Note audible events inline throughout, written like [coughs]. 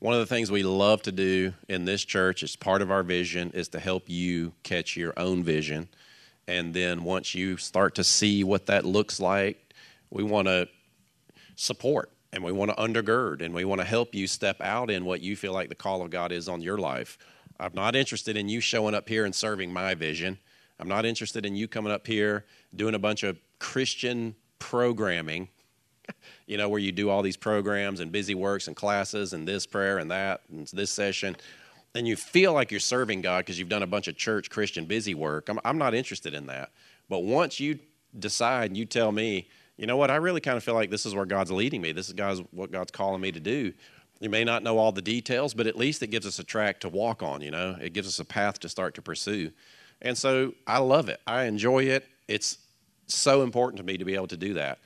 one of the things we love to do in this church as part of our vision is to help you catch your own vision. And then once you start to see what that looks like, we want to support and we want to undergird and we want to help you step out in what you feel like the call of God is on your life. I'm not interested in you showing up here and serving my vision. I'm not interested in you coming up here doing a bunch of Christian programming [laughs] you know, where you do all these programs and busy works and classes and this prayer and that and this session, and you feel like you're serving God because you've done a bunch of church Christian busy work. I'm, I'm not interested in that. But once you decide and you tell me, you know what, I really kind of feel like this is where God's leading me. This is God's what God's calling me to do. You may not know all the details, but at least it gives us a track to walk on, you know. It gives us a path to start to pursue. And so I love it. I enjoy it. It's so important to me to be able to do that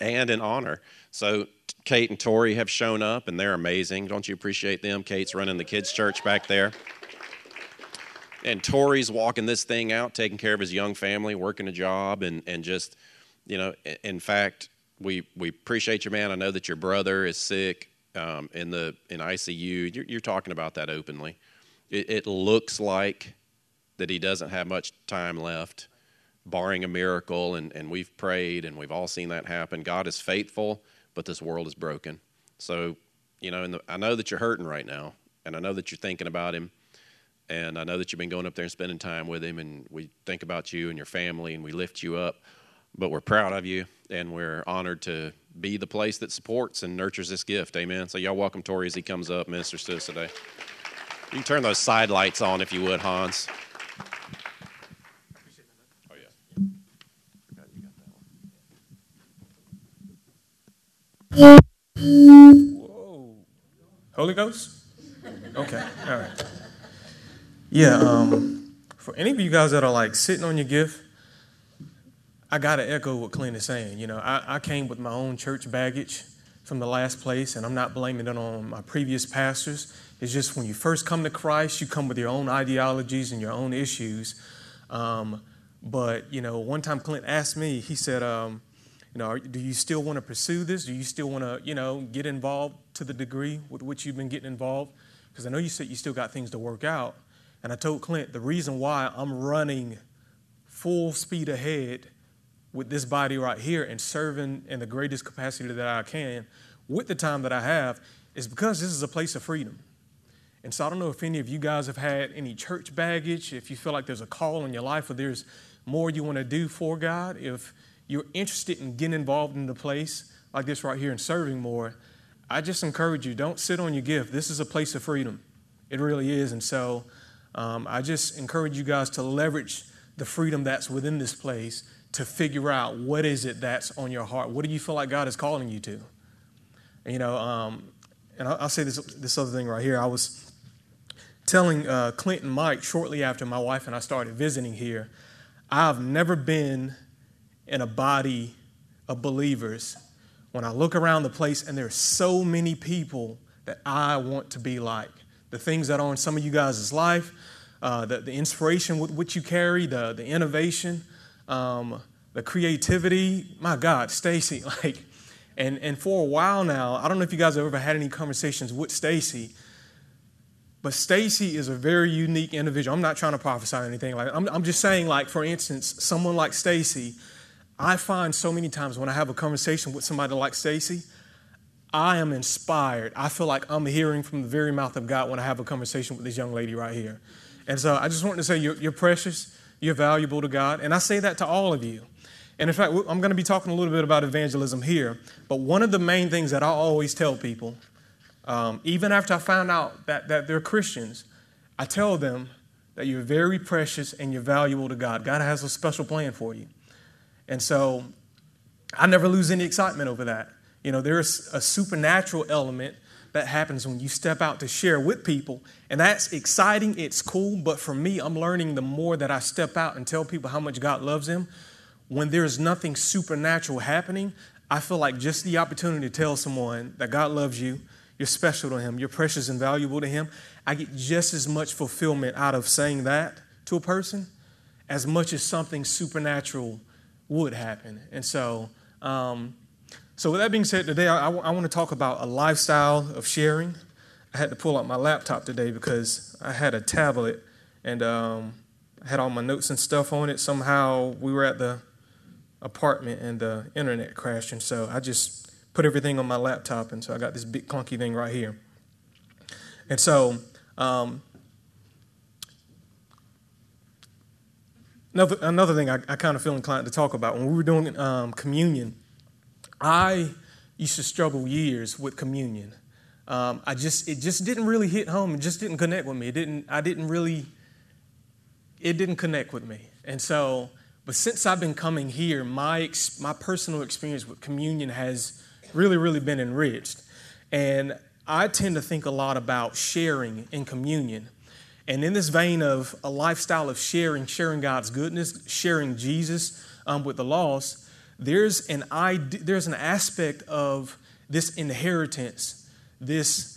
and an honor. So Kate and Tori have shown up, and they're amazing. Don't you appreciate them? Kate's running the kids' church back there. And Tori's walking this thing out, taking care of his young family, working a job, and, and just, you know, in fact, we, we appreciate you, man. I know that your brother is sick um, in the in ICU. You're, you're, talking about that openly. It, it looks like that he doesn't have much time left barring a miracle, and, and we've prayed and we've all seen that happen. God is faithful, but this world is broken. So, you know, the, I know that you're hurting right now, and I know that you're thinking about Him, and I know that you've been going up there and spending time with Him, and we think about you and your family, and we lift you up. But we're proud of you, and we're honored to be the place that supports and nurtures this gift. Amen. So, y'all welcome Tori as he comes up, ministers to us today. You can turn those side lights on if you would, Hans. Whoa. Holy Ghost? Okay, all right. Yeah, um, for any of you guys that are like sitting on your gift, I got to echo what Clint is saying. You know, I, I came with my own church baggage from the last place, and I'm not blaming it on my previous pastors. It's just when you first come to Christ, you come with your own ideologies and your own issues. Um, but, you know, one time Clint asked me, he said, um, you know, do you still want to pursue this? Do you still want to, you know, get involved to the degree with which you've been getting involved? Because I know you said you still got things to work out. And I told Clint the reason why I'm running full speed ahead with this body right here and serving in the greatest capacity that I can with the time that I have is because this is a place of freedom. And so I don't know if any of you guys have had any church baggage, if you feel like there's a call in your life or there's more you want to do for God, if you're interested in getting involved in the place like this right here and serving more, I just encourage you don't sit on your gift. This is a place of freedom. It really is. And so um, I just encourage you guys to leverage the freedom that's within this place to figure out what is it that's on your heart. What do you feel like God is calling you to? You know, um, and I'll, I'll, say this, this other thing right here. I was telling uh, Mike shortly after my wife and I started visiting here, I've never been in a body of believers when I look around the place and there's so many people that I want to be like. The things that are in some of you guys' life, uh, the, the inspiration with which you carry, the, the innovation, um, the creativity. My God, Stacy, [laughs] like, and, and for a while now, I don't know if you guys have ever had any conversations with Stacy, but Stacy is a very unique individual. I'm not trying to prophesy anything like I'm, I'm just saying, like, for instance, someone like Stacy I find so many times when I have a conversation with somebody like Stacy, I am inspired. I feel like I'm hearing from the very mouth of God when I have a conversation with this young lady right here. And so I just wanted to say you're, you're precious, you're valuable to God, and I say that to all of you. And in fact, I'm going to be talking a little bit about evangelism here, but one of the main things that I always tell people, um, even after I found out that, that they're Christians, I tell them that you're very precious and you're valuable to God. God has a special plan for you. And so I never lose any excitement over that. You know, there's a supernatural element that happens when you step out to share with people. And that's exciting, it's cool, but for me, I'm learning the more that I step out and tell people how much God loves them, when there's nothing supernatural happening, I feel like just the opportunity to tell someone that God loves you, you're special to Him, you're precious and valuable to Him, I get just as much fulfillment out of saying that to a person as much as something supernatural would happen. And so, um, so with that being said, today I, want to talk about a lifestyle of sharing. I had to pull out my laptop today because I had a tablet and um, I had all my notes and stuff on it. Somehow we were at the apartment and the internet crashed, and so I just put everything on my laptop, and so I got this big clunky thing right here. And so um, Another, another thing I, I kind of feel inclined to talk about when we were doing um, communion, I used to struggle years with communion. Um, I just it just didn't really hit home. It just didn't connect with me. It didn't. I didn't really. It didn't connect with me. And so, but since I've been coming here, my my personal experience with communion has really, really been enriched. And I tend to think a lot about sharing in communion. And in this vein of a lifestyle of sharing, sharing God's goodness, sharing Jesus um, with the lost, there's an, there's an aspect of this inheritance, this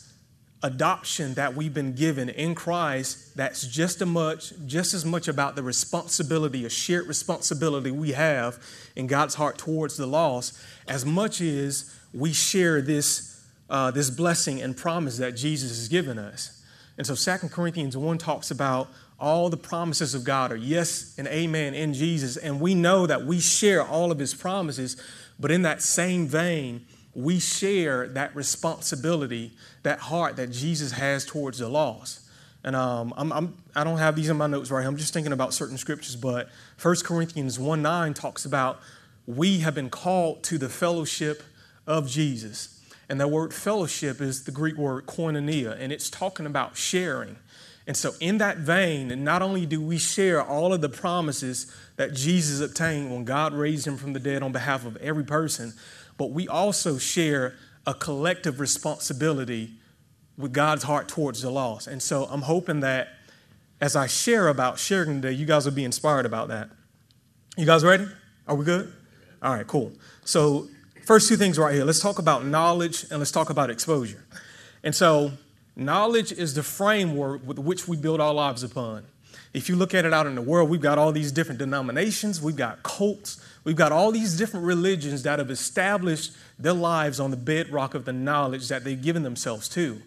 adoption that we've been given in Christ that's just as much, just as much about the responsibility, a shared responsibility we have in God's heart towards the lost, as much as we share this, uh, this blessing and promise that Jesus has given us. And so 2 Corinthians 1 talks about all the promises of God are yes and amen in Jesus. And we know that we share all of his promises, but in that same vein, we share that responsibility, that heart that Jesus has towards the lost. And um, I'm, I'm, I do not have these in my notes right I'm just thinking about certain scriptures, but 1 Corinthians 1 9 talks about we have been called to the fellowship of Jesus. And that word fellowship is the Greek word koinonia, and it's talking about sharing. And so, in that vein, not only do we share all of the promises that Jesus obtained when God raised him from the dead on behalf of every person, but we also share a collective responsibility with God's heart towards the lost. And so, I'm hoping that as I share about sharing today, you guys will be inspired about that. You guys ready? Are we good? All right, cool. So, First two things right here. Let's talk about knowledge and let's talk about exposure. And so, knowledge is the framework with which we build our lives upon. If you look at it out in the world, we've got all these different denominations, we've got cults, we've got all these different religions that have established their lives on the bedrock of the knowledge that they've given themselves to.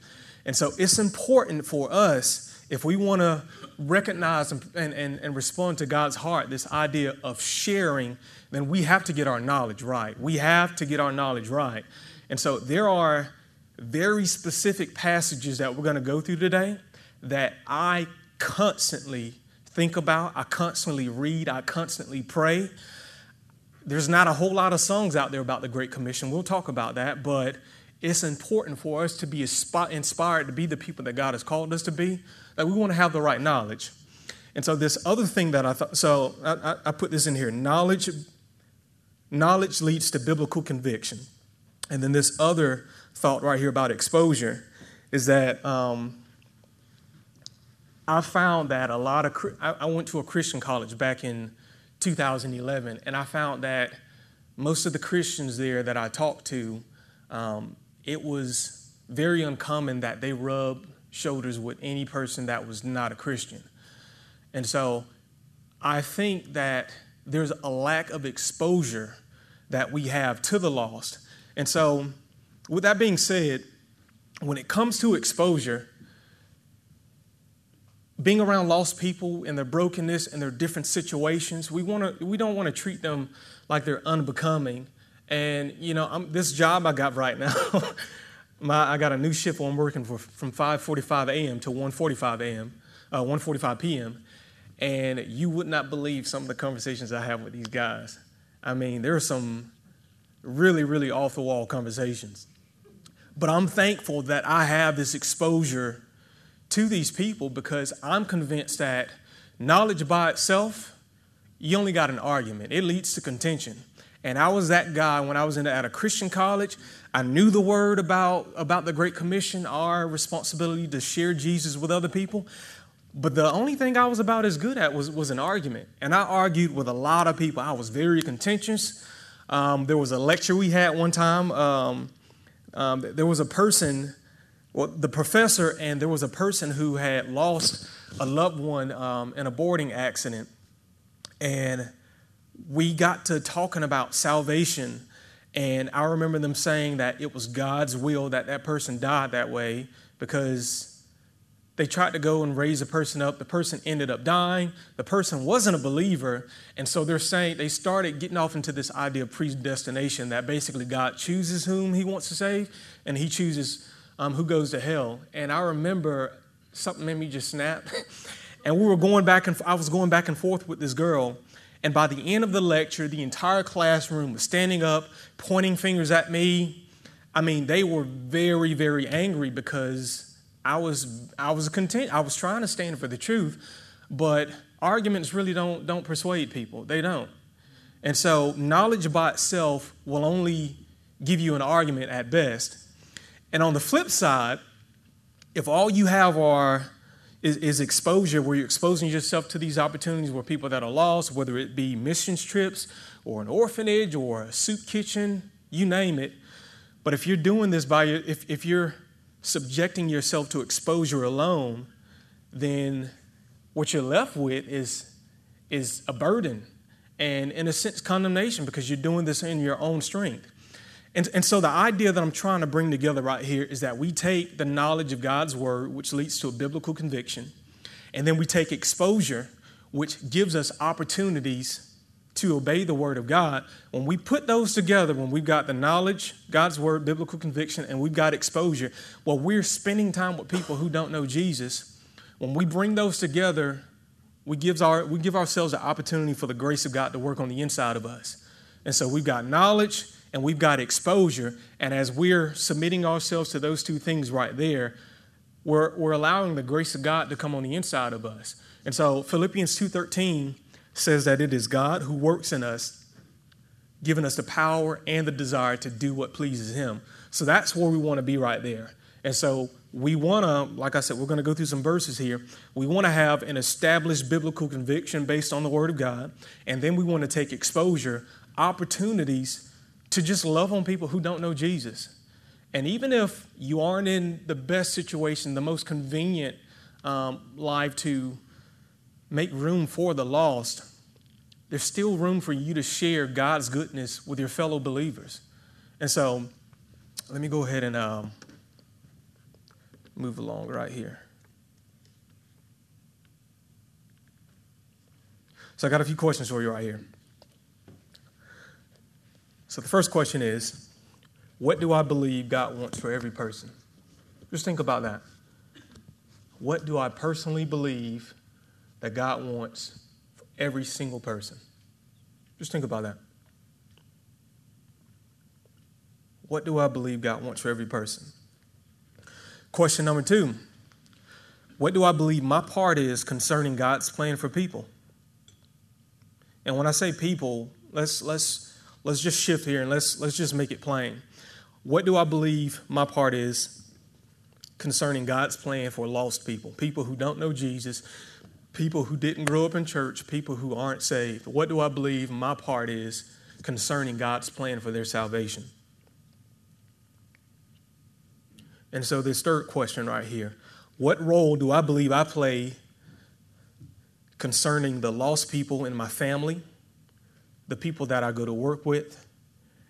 And so it's important for us, if we want to recognize and, and, and respond to God's heart, this idea of sharing then we have to get our knowledge right. We have to get our knowledge right. And so there are very specific passages that we're going to go through today that I constantly think about, I constantly read, I constantly pray. There's not a whole lot of songs out there about the Great Commission. We'll talk about that, but it's important for us to be inspired to be the people that God has called us to be, that we want to have the right knowledge. And so, this other thing that I thought, so I, I put this in here knowledge Knowledge leads to biblical conviction. And then this other thought right here about exposure is that um, I found that a lot of, I went to a Christian college back in 2011, and I found that most of the Christians there that I talked to, um, it was very uncommon that they rubbed shoulders with any person that was not a Christian. And so I think that there's a lack of exposure that we have to the lost. And so, with that being said, when it comes to exposure, being around lost people and their brokenness and their different situations, we want to we don't want to treat them like they're unbecoming. And you know, I'm, this job I got right now, [laughs] my, I got a new shift where I'm working for, from 5:45 a.m. to 1:45 a.m. Uh, 1:45 p.m. And you would not believe some of the conversations I have with these guys. I mean, there are some really, really off the wall conversations. But I'm thankful that I have this exposure to these people because I'm convinced that knowledge by itself, you only got an argument, it leads to contention. And I was that guy when I was in, at a Christian college. I knew the word about, about the Great Commission, our responsibility to share Jesus with other people. But the only thing I was about as good at was, was an argument. And I argued with a lot of people. I was very contentious. Um, there was a lecture we had one time. Um, um, there was a person, well, the professor, and there was a person who had lost a loved one um, in a boarding accident. And we got to talking about salvation. And I remember them saying that it was God's will that that person died that way because they tried to go and raise a person up. The person ended up dying. The person wasn't a believer. And so they're saying they started getting off into this idea of predestination that basically God chooses whom he wants to save and he chooses um, who goes to hell. And I remember something made me just snap. [laughs] and we were going back and I was going back and forth with this girl. And by the end of the lecture, the entire classroom was standing up, pointing fingers at me. I mean, they were very, very angry because I was I was content. I was trying to stand for the truth, but arguments really don't don't persuade people. They don't. And so knowledge by itself will only give you an argument at best. And on the flip side, if all you have are is, is, exposure where you're exposing yourself to these opportunities where people that are lost, whether it be missions trips or an orphanage or a soup kitchen, you name it. But if you're doing this by your, if, if you're subjecting yourself to exposure alone, then what you're left with is, is a burden and, in a sense, condemnation because you're doing this in your own strength. And, and so, the idea that I'm trying to bring together right here is that we take the knowledge of God's word, which leads to a biblical conviction, and then we take exposure, which gives us opportunities to obey the word of God, when we put those together, when we've got the knowledge, God's word, biblical conviction, and we've got exposure, well, we're spending time with people who don't know Jesus. When we bring those together, we, gives our, we give ourselves an opportunity for the grace of God to work on the inside of us. And so we've got knowledge and we've got exposure. And as we're submitting ourselves to those two things right there, we're, we're allowing the grace of God to come on the inside of us. And so Philippians 2.13 says that it is God who works in us, giving us the power and the desire to do what pleases Him. So that's where we want to be right there. And so we want to, like I said, we're going to go through some verses here. We want to have an established biblical conviction based on the Word of God. And then we want to take exposure, opportunities to just love on people who don't know Jesus. And even if you aren't in the best situation, the most convenient um, life to make room for the lost, there's still room for you to share God's goodness with your fellow believers. And so, let me go ahead and um, move along right here. So, I got a few questions for you right here. So, the first question is What do I believe God wants for every person? Just think about that. What do I personally believe that God wants for every single person. Just think about that. What do I believe God wants for every person? Question number two What do I believe my part is concerning God's plan for people? And when I say people, let's, let's, let's just shift here and let's, let's just make it plain. What do I believe my part is concerning God's plan for lost people? People who don't know Jesus, people who didn't grow up in church, people who aren't saved. What do I believe my part is concerning God's plan for their salvation? And so, this third question right here what role do I believe I play concerning the lost people in my family, the people that I go to work with,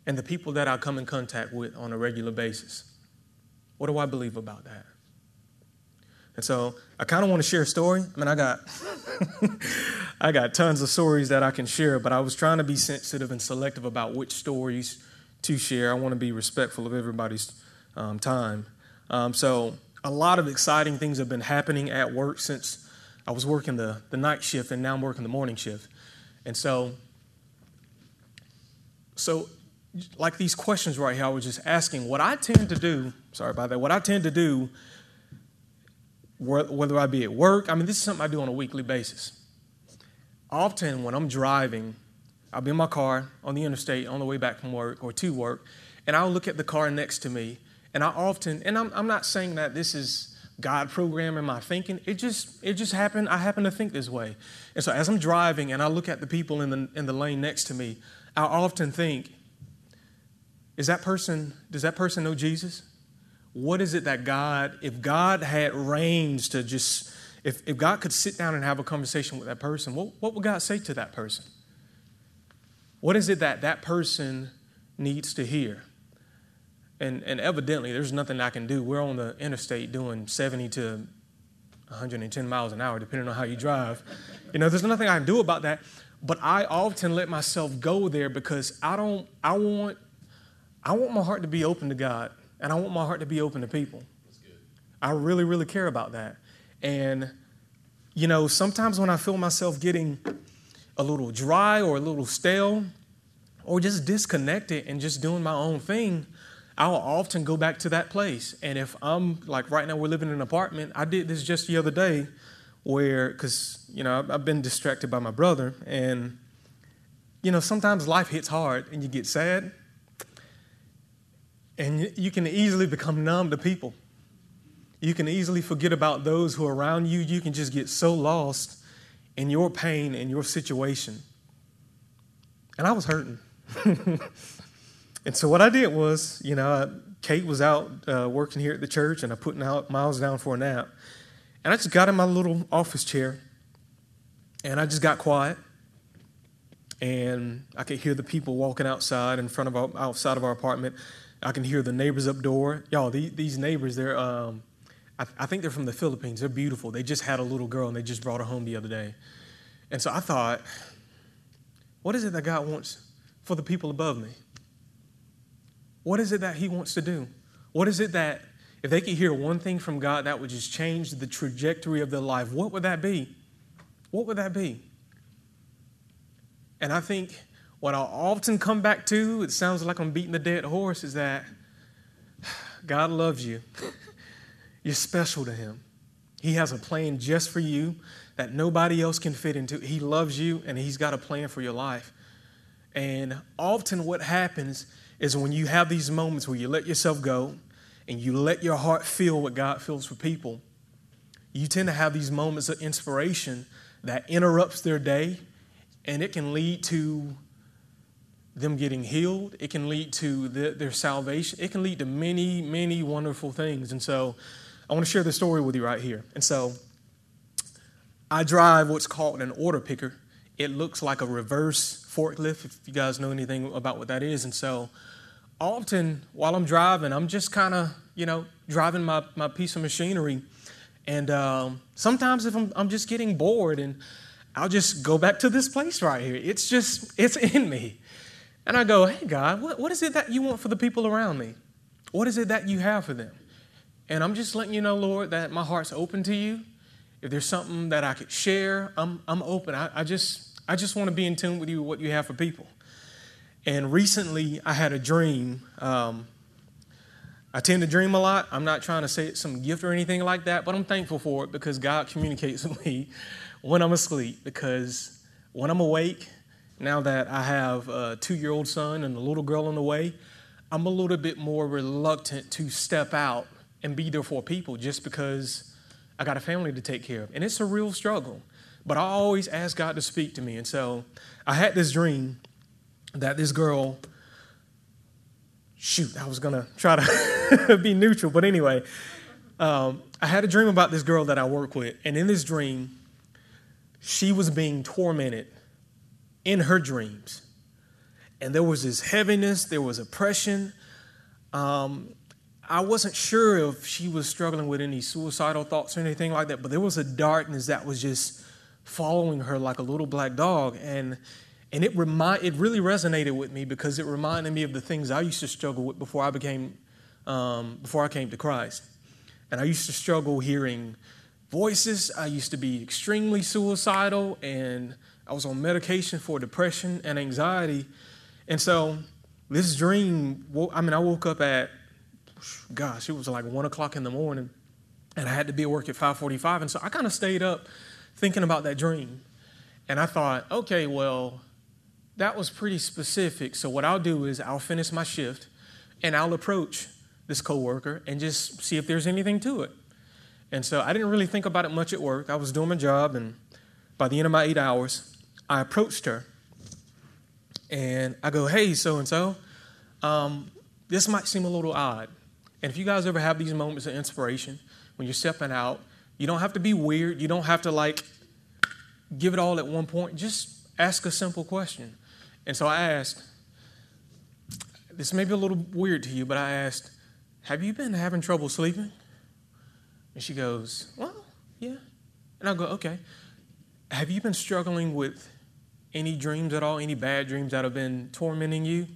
and the people that I come in contact with on a regular basis? What do I believe about that? And so I kind of want to share a story. I mean, I got [laughs] I got tons of stories that I can share, but I was trying to be sensitive and selective about which stories to share. I want to be respectful of everybody's um, time. Um, so a lot of exciting things have been happening at work since I was working the, the night shift and now I'm working the morning shift. And so, so like these questions right here, I was just asking what I tend to do, sorry about that, what I tend to do whether I be at work. I mean, this is something I do on a weekly basis. Often when I'm driving, I'll be in my car on the interstate on the way back from work or to work, and I'll look at the car next to me, and I often, and I'm, I'm not saying that this is God programming my thinking. It just it just happened. I happen to think this way, and so as I'm driving and I look at the people in the in the lane next to me, I often think, is that person does that person know Jesus? What is it that God, if God had reins to just, if, if God could sit down and have a conversation with that person, what, what would God say to that person? What is it that that person needs to hear? And, and evidently, there's nothing I can do. We're on the interstate doing 70 to 110 miles an hour, depending on how you drive. You know, there's nothing I can do about that. But I often let myself go there because I don't, I want, I want my heart to be open to God, and I want my heart to be open to people. I really, really care about that. And, you know, sometimes when I feel myself getting a little dry or a little stale or just disconnected and just doing my own thing, I'll often go back to that place. And if I'm like right now, we're living in an apartment. I did this just the other day where, because, you know, I've been distracted by my brother. And, you know, sometimes life hits hard and you get sad. And you can easily become numb to people. You can easily forget about those who are around you. You can just get so lost in your pain and your situation. And I was hurting. [laughs] and so what I did was, you know, Kate was out uh, working here at the church, and I put Miles down for a nap. And I just got in my little office chair, and I just got quiet. And I could hear the people walking outside in front of our, outside of our apartment. I can hear the neighbors up door. Y'all, these, these neighbors, they're um, I, I think they're from the Philippines. They're beautiful. They just had a little girl and they just brought her home the other day. And so I thought, what is it that God wants for the people above me? What is it that He wants to do? What is it that, if they could hear one thing from God that would just change the trajectory of their life, what would that be? What would that be? And I think what I'll often come back to, it sounds like I'm beating the dead horse, is that God loves you. [laughs] You're special to Him. He has a plan just for you that nobody else can fit into. He loves you and He's got a plan for your life. And often, what happens is when you have these moments where you let yourself go and you let your heart feel what God feels for people, you tend to have these moments of inspiration that interrupts their day and it can lead to them getting healed. It can lead to the, their salvation. It can lead to many, many wonderful things. And so, I want to share the story with you right here. And so I drive what's called an order picker. It looks like a reverse forklift, if you guys know anything about what that is. And so often while I'm driving, I'm just kind of, you know, driving my, my piece of machinery. And um, sometimes if I'm, I'm just getting bored and I'll just go back to this place right here. It's just, it's [laughs] in me. And I go, hey, God, what, what is it that you want for the people around me? What is it that you have for them? And I'm just letting you know, Lord, that my heart's open to you. If there's something that I could share, I'm, I'm open. I, I just, I just want to be in tune with you, what you have for people. And recently, I had a dream. Um, I tend to dream a lot. I'm not trying to say it's some gift or anything like that, but I'm thankful for it because God communicates [laughs] with me when I'm asleep. Because when I'm awake, now that I have a two year old son and a little girl on the way, I'm a little bit more reluctant to step out and be there for people just because I got a family to take care of. And it's a real struggle. But I always ask God to speak to me. And so I had this dream that this girl, shoot, I was going to try to [laughs] be neutral. But anyway, um, I had a dream about this girl that I work with. And in this dream, she was being tormented in her dreams. And there was this heaviness, there was oppression. Um, I wasn't sure if she was struggling with any suicidal thoughts or anything like that, but there was a darkness that was just following her like a little black dog. And and it remind it really resonated with me because it reminded me of the things I used to struggle with before I became um, before I came to Christ. And I used to struggle hearing voices. I used to be extremely suicidal, and I was on medication for depression and anxiety. And so this dream, I mean, I woke up at gosh, it was like one o'clock in the morning, and I had to be at work at 5:45, and so I kind of stayed up thinking about that dream, and I thought, okay, well, that was pretty specific. So what I'll do is I'll finish my shift and I'll approach this coworker and just see if there's anything to it. And so I didn't really think about it much at work. I was doing my job, and by the end of my eight hours, I approached her and I go, "Hey, so and so, this might seem a little odd. And if you guys ever have these moments of inspiration when you're stepping out, you don't have to be weird. You don't have to like give it all at one point. Just ask a simple question." And so I asked, this may be a little weird to you, but I asked, Have you been having trouble sleeping? And she goes, Well, yeah. And I go, Okay. Have you been struggling with any dreams at all, any bad dreams that have been tormenting you?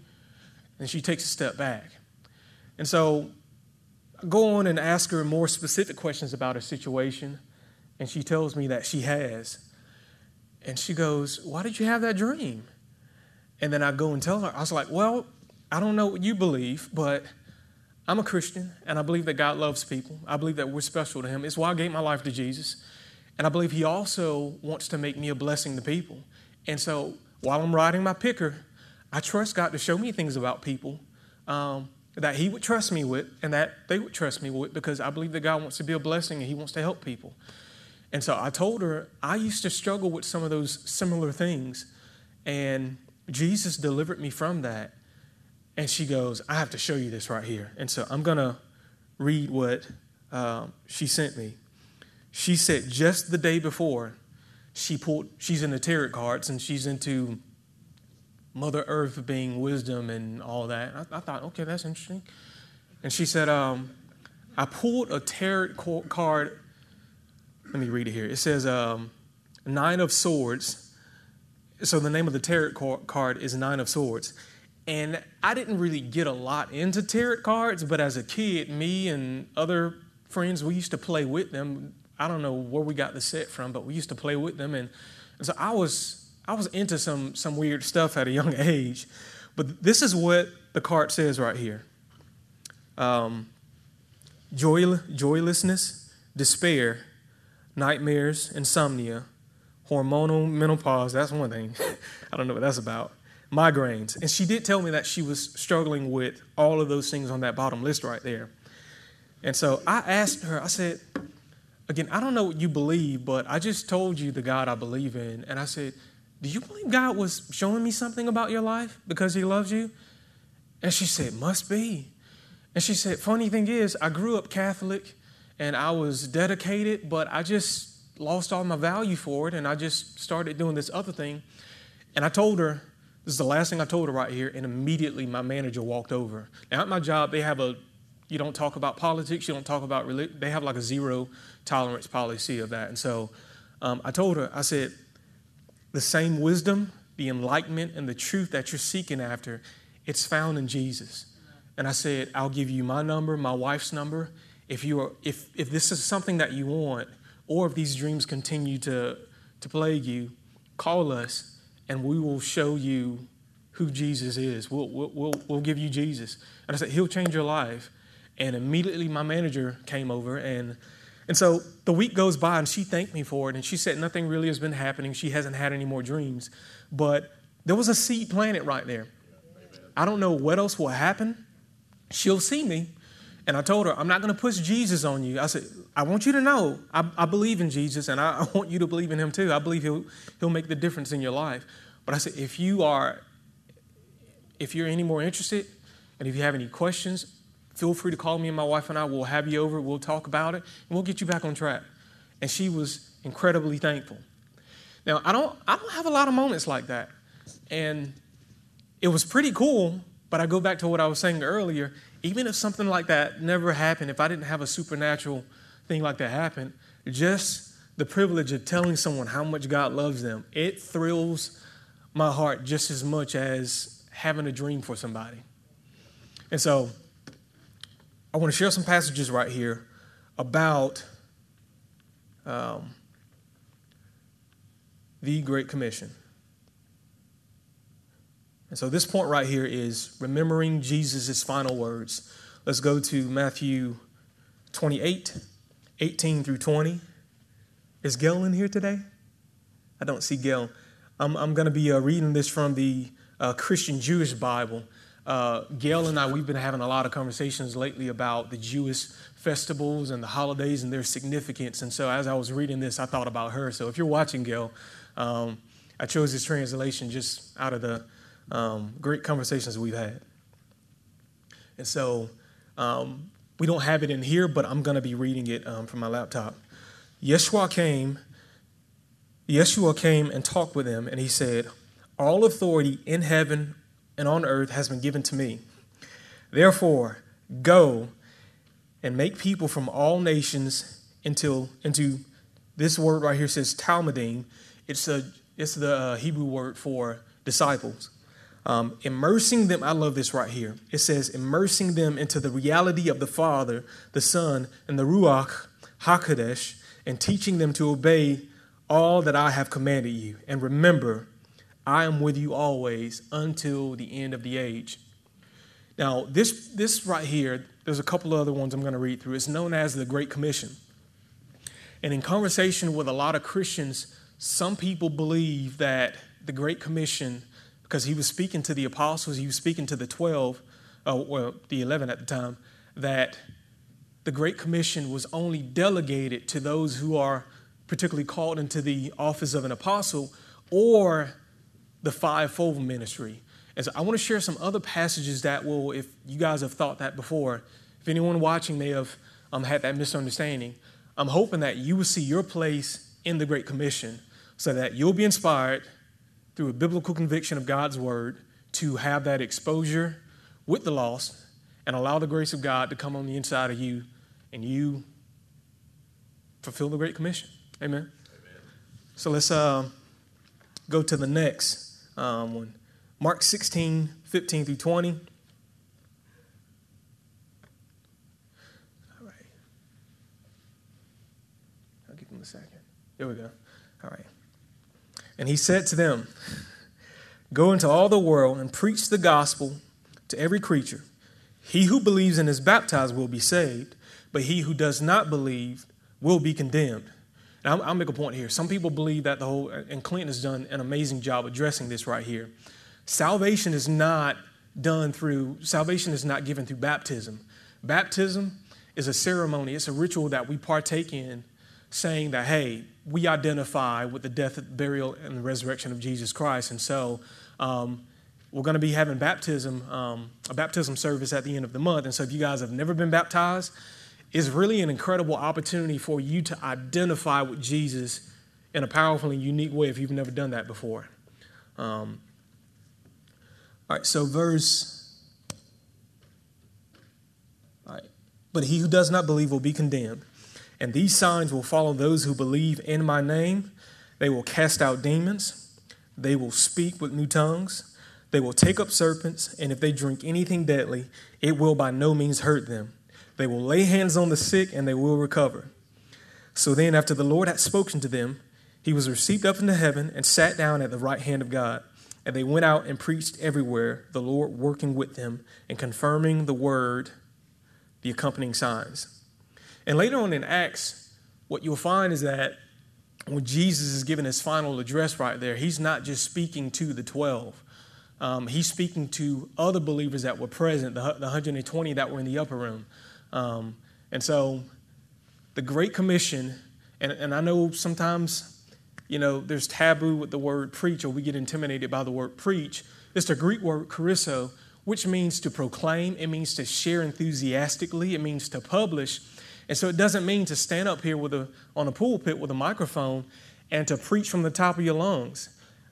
And she takes a step back. And so I go on and ask her more specific questions about her situation. And she tells me that she has. And she goes, Why did you have that dream? And then I go and tell her, I was like, Well, I don't know what you believe, but I'm a Christian and I believe that God loves people. I believe that we're special to Him. It's why I gave my life to Jesus. And I believe He also wants to make me a blessing to people. And so while I'm riding my picker, I trust God to show me things about people um, that He would trust me with and that they would trust me with because I believe that God wants to be a blessing and He wants to help people. And so I told her I used to struggle with some of those similar things. And Jesus delivered me from that. And she goes, I have to show you this right here. And so I'm going to read what um, she sent me. She said just the day before, she pulled, she's into tarot cards and she's into Mother Earth being wisdom and all that. I, I thought, okay, that's interesting. And she said, um, I pulled a tarot card. Let me read it here. It says, um, Nine of Swords so the name of the tarot card is Nine of Swords. And I didn't really get a lot into tarot cards, but as a kid, me and other friends, we used to play with them. I don't know where we got the set from, but we used to play with them. And, and so I was I was into some some weird stuff at a young [laughs] age. But this is what the card says right here. Um, joy, joylessness, despair, nightmares, insomnia, hormonal menopause, that's one thing. [laughs] I don't know what that's about. Migraines. And she did tell me that she was struggling with all of those things on that bottom list right there. And so I asked her, I said, again, I don't know what you believe, but I just told you the God I believe in. And I said, Do you believe God was showing me something about your life because He loves you? And she said, Must be. And she said, Funny thing is, I grew up Catholic and I was dedicated, but I just lost all my value for it, and I just started doing this other thing. And I told her, this is the last thing I told her right here, and immediately my manager walked over. Now, at my job, they have a you don't talk about politics, you don't talk about religion. They have like a zero tolerance policy of that. And so um, I told her, I said, the same wisdom, the enlightenment, and the truth that you're seeking after, it's found in Jesus. And I said, I'll give you my number, my wife's number. If you are, if if this is something that you want, or if these dreams continue to, to plague you, call us and we will show you who Jesus is. We'll, we'll, we'll, give you Jesus. And I said, He'll change your life. And immediately my manager came over and and so the week goes by and she thanked me for it and she said nothing really has been happening. She hasn't had any more dreams. But there was a seed planted right there. I don't know what else will happen. She'll see me and I told her, I'm not going to push Jesus on you. I said, I want you to know I, I believe in Jesus and I, [laughs] I, want you to believe in him too. I believe he'll, he'll make the difference in your life. But I said, if you are, if you're any more interested and if you have any questions, feel free to call me and my wife and I. We'll have you over. We'll talk about it and we'll get you back on track. And she was incredibly thankful. Now, I don't, I don't have a lot of moments like that. And it was pretty cool, but I go back to what I was saying earlier even if something like that never happened, if I didn't have a supernatural thing like that happen, just the privilege of telling someone how much God loves them, it thrills my heart just as much as having a dream for somebody. And so I want to share some passages right here about um, the Great Commission. And so this point right here is remembering Jesus' final words. Let's go to Matthew 28, 18 through 20. Is Gail in here today? I don't see Gail. I'm, I'm going to be uh, reading this from the uh, Christian Jewish Bible. Uh, Gail and I, we've been having a lot of conversations lately about the Jewish festivals and the holidays and their significance. And so as I was reading this, I thought about her. So if you're watching, Gail, um, I chose this translation just out of the um, great conversations we've had. And so um, we don't have it in here, but I'm going to be reading it um, from my laptop. Yeshua came, Yeshua came and talked with them, and he said, All authority in heaven and on earth has been given to me. Therefore, go and make people from all nations into, into this word right here says Talmidim. It's, a, it's the uh, Hebrew word for disciples. Um, immersing them, I love this right here. It says, immersing them into the reality of the Father, the Son, and the Ruach HaKodesh, and teaching them to obey all that I have commanded you. And remember, I am with you always until the end of the age. Now, this, this right here, there's a couple other ones I'm going to read through. It's known as the Great Commission. And in conversation with a lot of Christians, some people believe that the Great Commission because he was speaking to the apostles, he was speaking to the 12, uh, well, the 11 at the time, that the Great Commission was only delegated to those who are particularly called into the office of an apostle or the fivefold ministry. And so I want to share some other passages that will, if you guys have thought that before, if anyone watching may have um, had that misunderstanding, I'm hoping that you will see your place in the Great Commission so that you'll be inspired through a biblical conviction of God's word to have that exposure with the lost and allow the grace of God to come on the inside of you and you fulfill the Great Commission. Amen. Amen. So let's uh, go to the next um, Mark 16, 15 through 20. All right. I'll give him a second. There we go. All right. And he said to them, Go into all the world and preach the gospel to every creature. He who believes and is baptized will be saved, but he who does not believe will be condemned. Now, I'll make a point here. Some people believe that the whole, and Clinton has done an amazing job addressing this right here. Salvation is not done through, salvation is not given through baptism. Baptism is a ceremony, it's a ritual that we partake in saying that, hey, we identify with the death, burial, and the resurrection of Jesus Christ. And so um, we're going to be having baptism, um, a baptism service at the end of the month. And so if you guys have never been baptized, it's really an incredible opportunity for you to identify with Jesus in a powerful and unique way if you've never done that before. Um, all right, so verse. All right. But he who does not believe will be condemned. And these signs will follow those who believe in my name. They will cast out demons. They will speak with new tongues. They will take up serpents. And if they drink anything deadly, it will by no means hurt them. They will lay hands on the sick and they will recover. So then, after the Lord had spoken to them, he was received up into heaven and sat down at the right hand of God. And they went out and preached everywhere, the Lord working with them and confirming the word, the accompanying signs. And later on in Acts, what you'll find is that when Jesus is giving his final address right there, he's not just speaking to the 12. Um, he's speaking to other believers that were present, the, the 120 that were in the upper room. Um, and so the Great Commission, and, and I know sometimes, you know, there's taboo with the word preach, or we get intimidated by the word preach. It's the Greek word kerusso, which means to proclaim, it means to share enthusiastically, it means to publish. And so it doesn't mean to stand up here with a, on a pulpit with a microphone and to preach from the top of your lungs.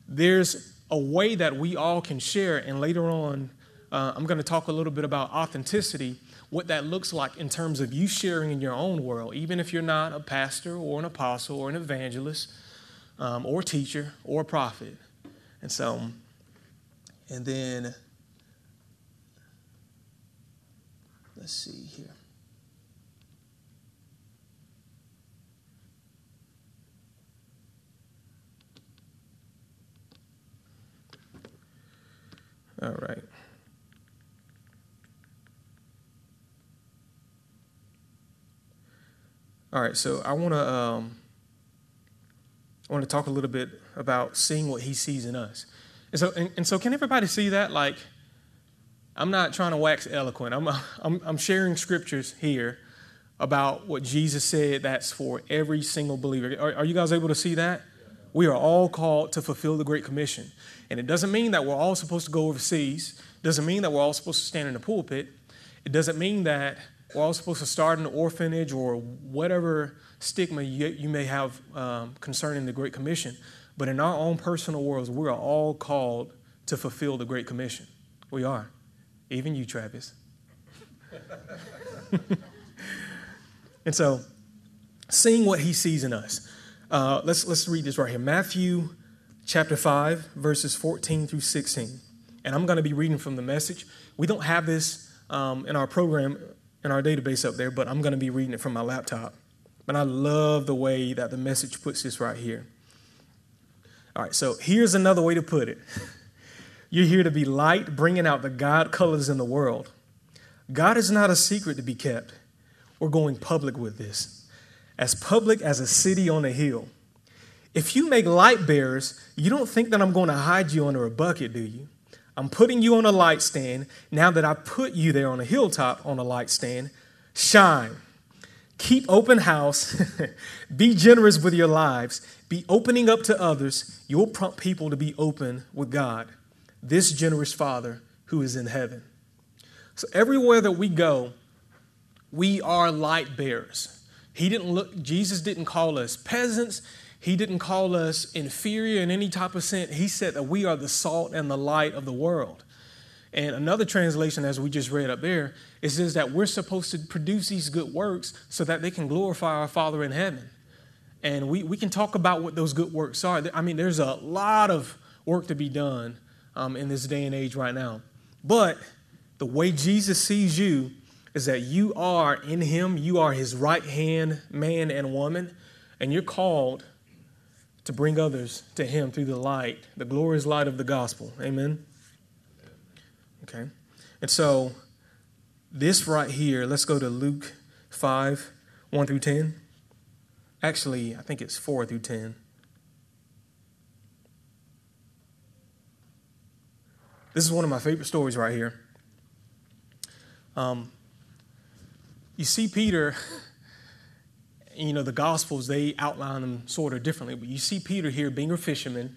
There's a way that we all can share, and later on, uh, I'm going to talk a little bit about authenticity, what that looks like in terms of you sharing in your own world, even if you're not a pastor or an apostle or an evangelist um, or teacher or prophet. And so, and then, let's see here. All right. All right, so I want to um, I want to talk a little bit about seeing what he sees in us. And so, and, and so can everybody see that? Like, I'm not trying to wax eloquent. I'm, [laughs] I'm, I'm sharing scriptures here about what Jesus said that's for every single believer. Are, are you guys able to see that? We are all called to fulfill the Great Commission. And it doesn't mean that we're all supposed to go overseas. It doesn't mean that we're all supposed to stand in the pulpit. It doesn't mean that we're all supposed to start an orphanage or whatever stigma you, you may have um, concerning the Great Commission. But in our own personal worlds, we are all called to fulfill the Great Commission. We are. Even you, Travis. [laughs] and so, seeing what he sees in us. Uh, let's, let's read this right here Matthew chapter 5, verses 14 through 16. And I'm going to be reading from the message. We don't have this um, in our program, in our database up there, but I'm going to be reading it from my laptop. But I love the way that the message puts this right here. All right, so here's another way to put it [laughs] You're here to be light, bringing out the God colors in the world. God is not a secret to be kept. We're going public with this, as public as a city on a hill. If you make light bearers, you don't think that I'm going to hide you under a bucket, do you? I'm putting you on a light stand. Now that I put you there on a hilltop on a light stand, shine. Keep open house. [laughs] be generous with your lives. Be opening up to others. You'll prompt people to be open with God, this generous Father who is in heaven. So everywhere that we go, we are light bearers. He didn't look, Jesus didn't call us peasants. He didn't call us inferior in any type of sense. He said that we are the salt and the light of the world. And another translation, as we just read up there, it says that we're supposed to produce these good works so that they can glorify our Father in heaven. And we, we can talk about what those good works are. I mean, there's a lot of work to be done um, in this day and age right now. But the way Jesus sees you is that you are in Him, you are His right hand man and woman, and you're called to bring others to Him through the light, the glorious light of the gospel. Amen? Okay. And so, this right here, let's go to Luke 5 1 through 10. Actually, I think it's 4 through 10. This is one of my favorite stories right here. Um, you see Peter [laughs] you know, the Gospels, they outline them sort of differently. But you see Peter here being a fisherman,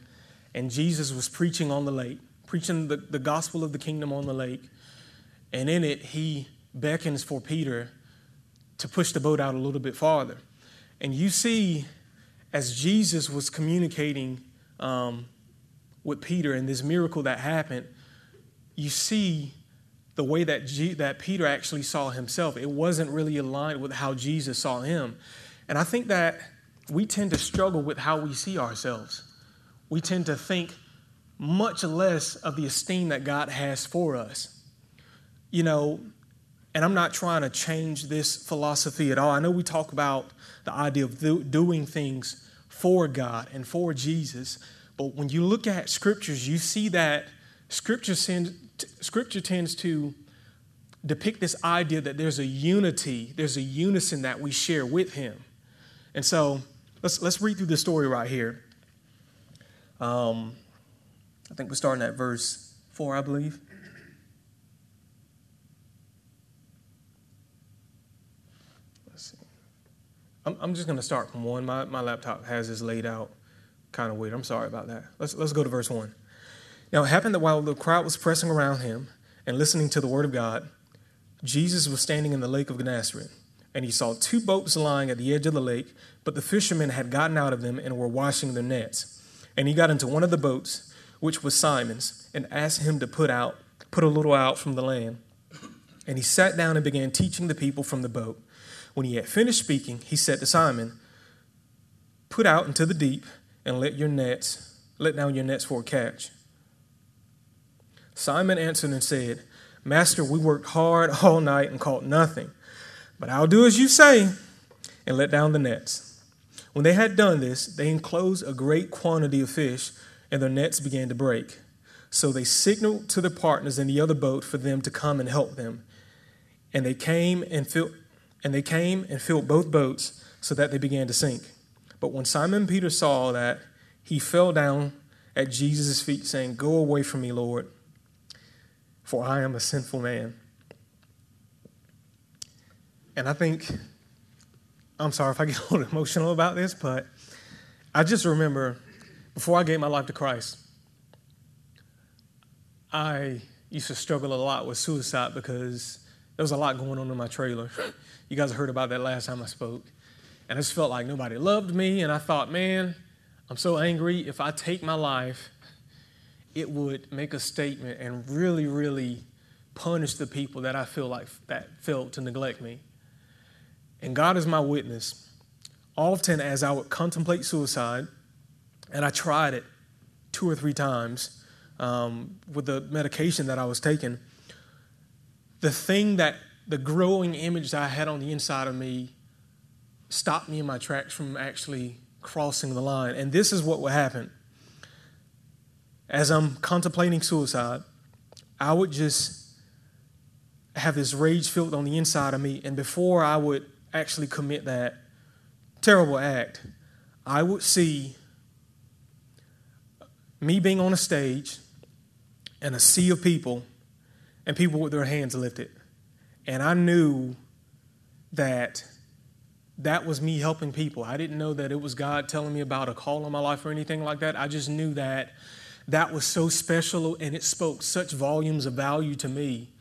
and Jesus was preaching on the lake, preaching the, the gospel of the kingdom on the lake. And in it, he beckons for Peter to push the boat out a little bit farther. And you see, as Jesus was communicating um, with Peter and this miracle that happened, you see the way that, G- that Peter actually saw himself. It wasn't really aligned with how Jesus saw him. And I think that we tend to struggle with how we see ourselves. We tend to think much less of the esteem that God has for us. You know, and I'm not trying to change this philosophy at all. I know we talk about the idea of do, doing things for God and for Jesus, but when you look at scriptures, you see that scripture, sends, scripture tends to depict this idea that there's a unity, there's a unison that we share with Him. And so let's, let's read through this story right here. Um, I think we're starting at verse 4, I believe. Let's see. I'm, I'm just going to start from 1. My, my laptop has this laid out kind of weird. I'm sorry about that. Let's, let's go to verse 1. Now, it happened that while the crowd was pressing around him and listening to the word of God, Jesus was standing in the lake of Gennesaret and he saw two boats lying at the edge of the lake, but the fishermen had gotten out of them and were washing their nets. And he got into one of the boats, which was Simon's, and asked him to put out, put a little out from the land. And he sat down and began teaching the people from the boat. When he had finished speaking, he said to Simon, Put out into the deep and let your nets, let down your nets for a catch. Simon answered and said, Master, we worked hard all night and caught nothing. But I'll do as you say and let down the nets. When they had done this, they enclosed a great quantity of fish, and their nets began to break. So they signaled to their partners in the other boat for them to come and help them. And they came and filled and they came and filled both boats so that they began to sink. But when Simon Peter saw that, he fell down at Jesus' feet, saying, Go away from me, Lord, for I am a sinful man. And I think, I'm sorry if I get [laughs] a little emotional about this, but I just remember before I gave my life to Christ, I used to struggle a lot with suicide because there was a lot going on in my trailer. [laughs] You guys heard about that last time I spoke. And I just felt like nobody loved me. And I thought, man, I'm so angry. If I take my life, it would make a statement and really, really punish the people that I feel like that felt to neglect me. And God is my witness. Often, as I would contemplate suicide, and I tried it two or three times um, with the medication that I was taking, the thing that the growing image that I had on the inside of me stopped me in my tracks from actually crossing the line. And this is what would happen. As I'm contemplating suicide, I would just have this rage filled on the inside of me. And before I would actually commit that terrible act, I would see me being on a stage and a sea of people and people with their hands lifted. And I knew that that was me helping people. I didn't know that it was God telling me about a call on my life or anything like that. I just knew that that was so special and it spoke such volumes of value to me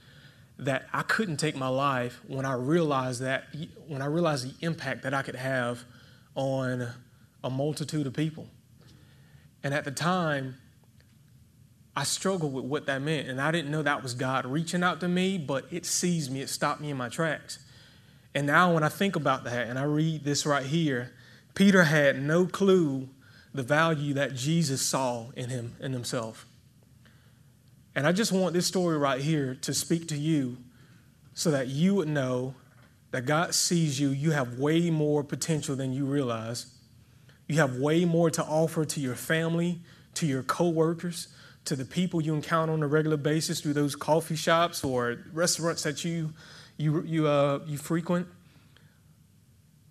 that I couldn't take my life when I realized that when I realized the impact that I could have on a multitude of people. And at the time, I struggled with what that meant, and I didn't know that was God reaching out to me, but it seized me, it stopped me in my tracks. And now, when I think about that and I read this right here, Peter had no clue the value that Jesus saw in him in himself. And I just want this story right here to speak to you so that you would know that God sees you. You have way more potential than you realize. You have way more to offer to your family, to your coworkers, to the people you encounter on a regular basis through those coffee shops or restaurants that you you you uh, you frequent.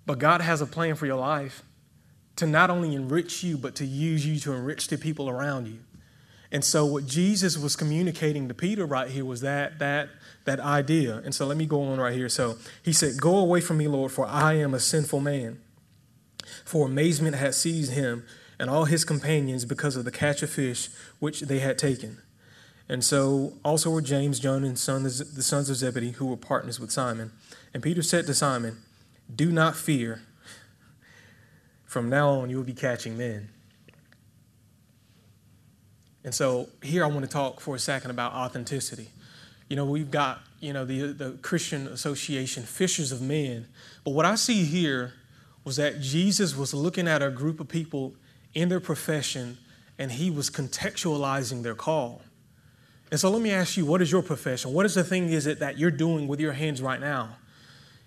But God has a plan for your life to not only enrich you, but to use you to enrich the people around you. And so what Jesus was communicating to Peter right here was that that that idea. And so let me go on right here. So he said, Go away from me, Lord, for I am a sinful man. For amazement had seized him and all his companions because of the catch of fish which they had taken. And so also were James, John, and the sons of Zebedee, who were partners with Simon. And Peter said to Simon, Do not fear. From now on, you will be catching men. And so here I want to talk for a second about authenticity. You know, we've got, you know, the, the Christian Association, Fishers of Men. But what I see here was that Jesus was looking at a group of people in their profession and he was contextualizing their call. And so let me ask you, what is your profession? What is the thing is it that you're doing with your hands right now?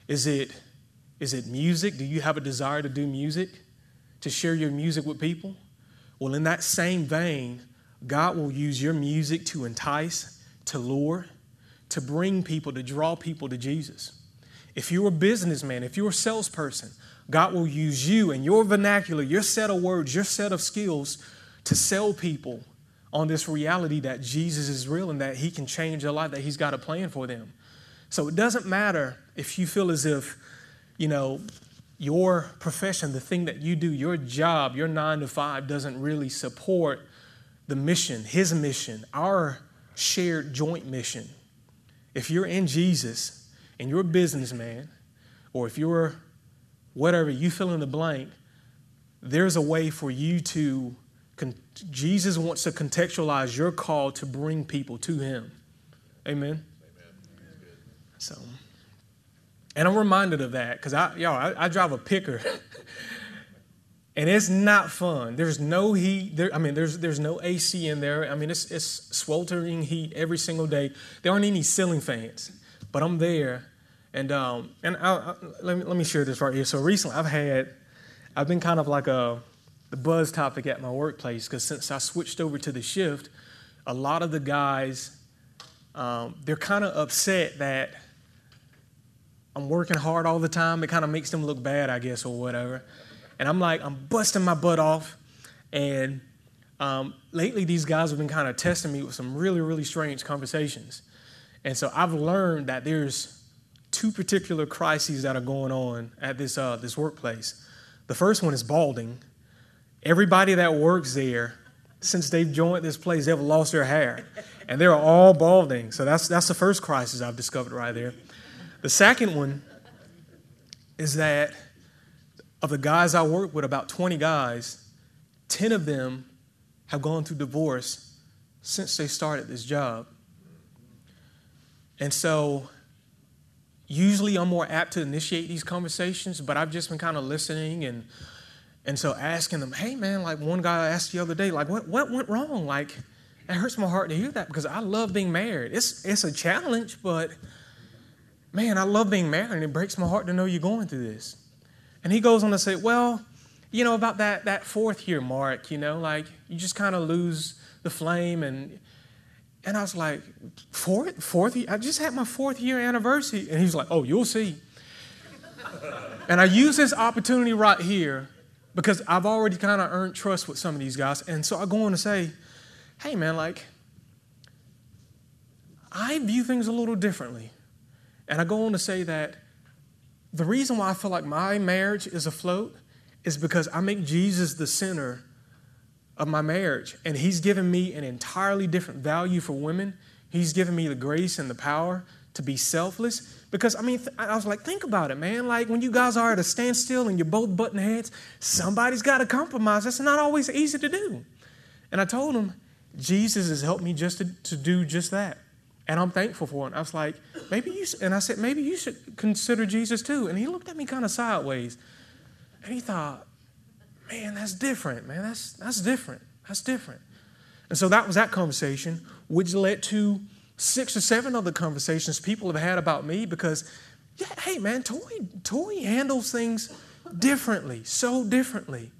Is it is it music? Do you have a desire to do music? To share your music with people? Well, in that same vein, God will use your music to entice, to lure, to bring people, to draw people to Jesus. If you're a businessman, if you're a salesperson, God will use you and your vernacular, your set of words, your set of skills to sell people on this reality that Jesus is real and that He can change their life, that He's got a plan for them. So it doesn't matter if you feel as if, you know, your profession, the thing that you do, your job, your nine to five doesn't really support the mission, His mission, our shared joint mission. If you're in Jesus and you're a businessman, or if you're whatever, you fill in the blank, there's a way for you to, Jesus wants to contextualize your call to bring people to Him. Amen? Amen. So, and I'm reminded of that because I, y'all, I, I drive a picker. [laughs] and it's not fun. There's no heat. There, I mean, there's there's no AC in there. I mean, it's it's sweltering heat every single day. There aren't any ceiling fans, but I'm there, and um, and I, I, let me let me share this right here. So recently, I've had, I've been kind of like a the buzz topic at my workplace because since I switched over to the shift, a lot of the guys, um, they're kind of upset that I'm working hard all the time. It kind of makes them look bad, I guess, or whatever. And I'm like, I'm busting my butt off. And um, lately, these guys have been kind of testing me with some really, really strange conversations. And so I've learned that there's two particular crises that are going on at this, uh, this workplace. The first one is balding. Everybody that works there, since they've joined this place, they've lost their hair. And they're all balding. So that's, that's the first crisis I've discovered right there. The second one is that of the guys I work with, about 20 guys, 10 of them have gone through divorce since they started this job. And so usually I'm more apt to initiate these conversations, but I've just been kind of listening and and so asking them, hey man, like one guy I asked the other day, like what what went wrong? Like it hurts my heart to hear that because I love being married. It's it's a challenge, but man, I love being married and it breaks my heart to know you're going through this. And he goes on to say, well, you know, about that that fourth year mark, you know, like you just kind of lose the flame and and I was like, fourth, fourth year? I just had my fourth year anniversary. And he's like, oh, you'll see. [laughs] and I use this opportunity right here because I've already kind of earned trust with some of these guys. And so I go on to say, hey, man, like, I view things a little differently. And I go on to say that the reason why I feel like my marriage is afloat is because I make Jesus the center of my marriage. And He's given me an entirely different value for women. He's given me the grace and the power to be selfless. Because, I mean, I was like, think about it, man. Like, when you guys are at a standstill and you're both button heads, somebody's got to compromise. That's not always easy to do. And I told him, Jesus has helped me just to, to do just that. And I'm thankful for it. I was like, maybe you, and I said, maybe you should consider Jesus too. And he looked at me kind of sideways. And he thought, man, that's different, man. That's, that's different. That's different. And so that was that conversation, which led to six or seven other conversations people have had about me because, yeah, hey, man, Toy, Toy handles things differently, so differently.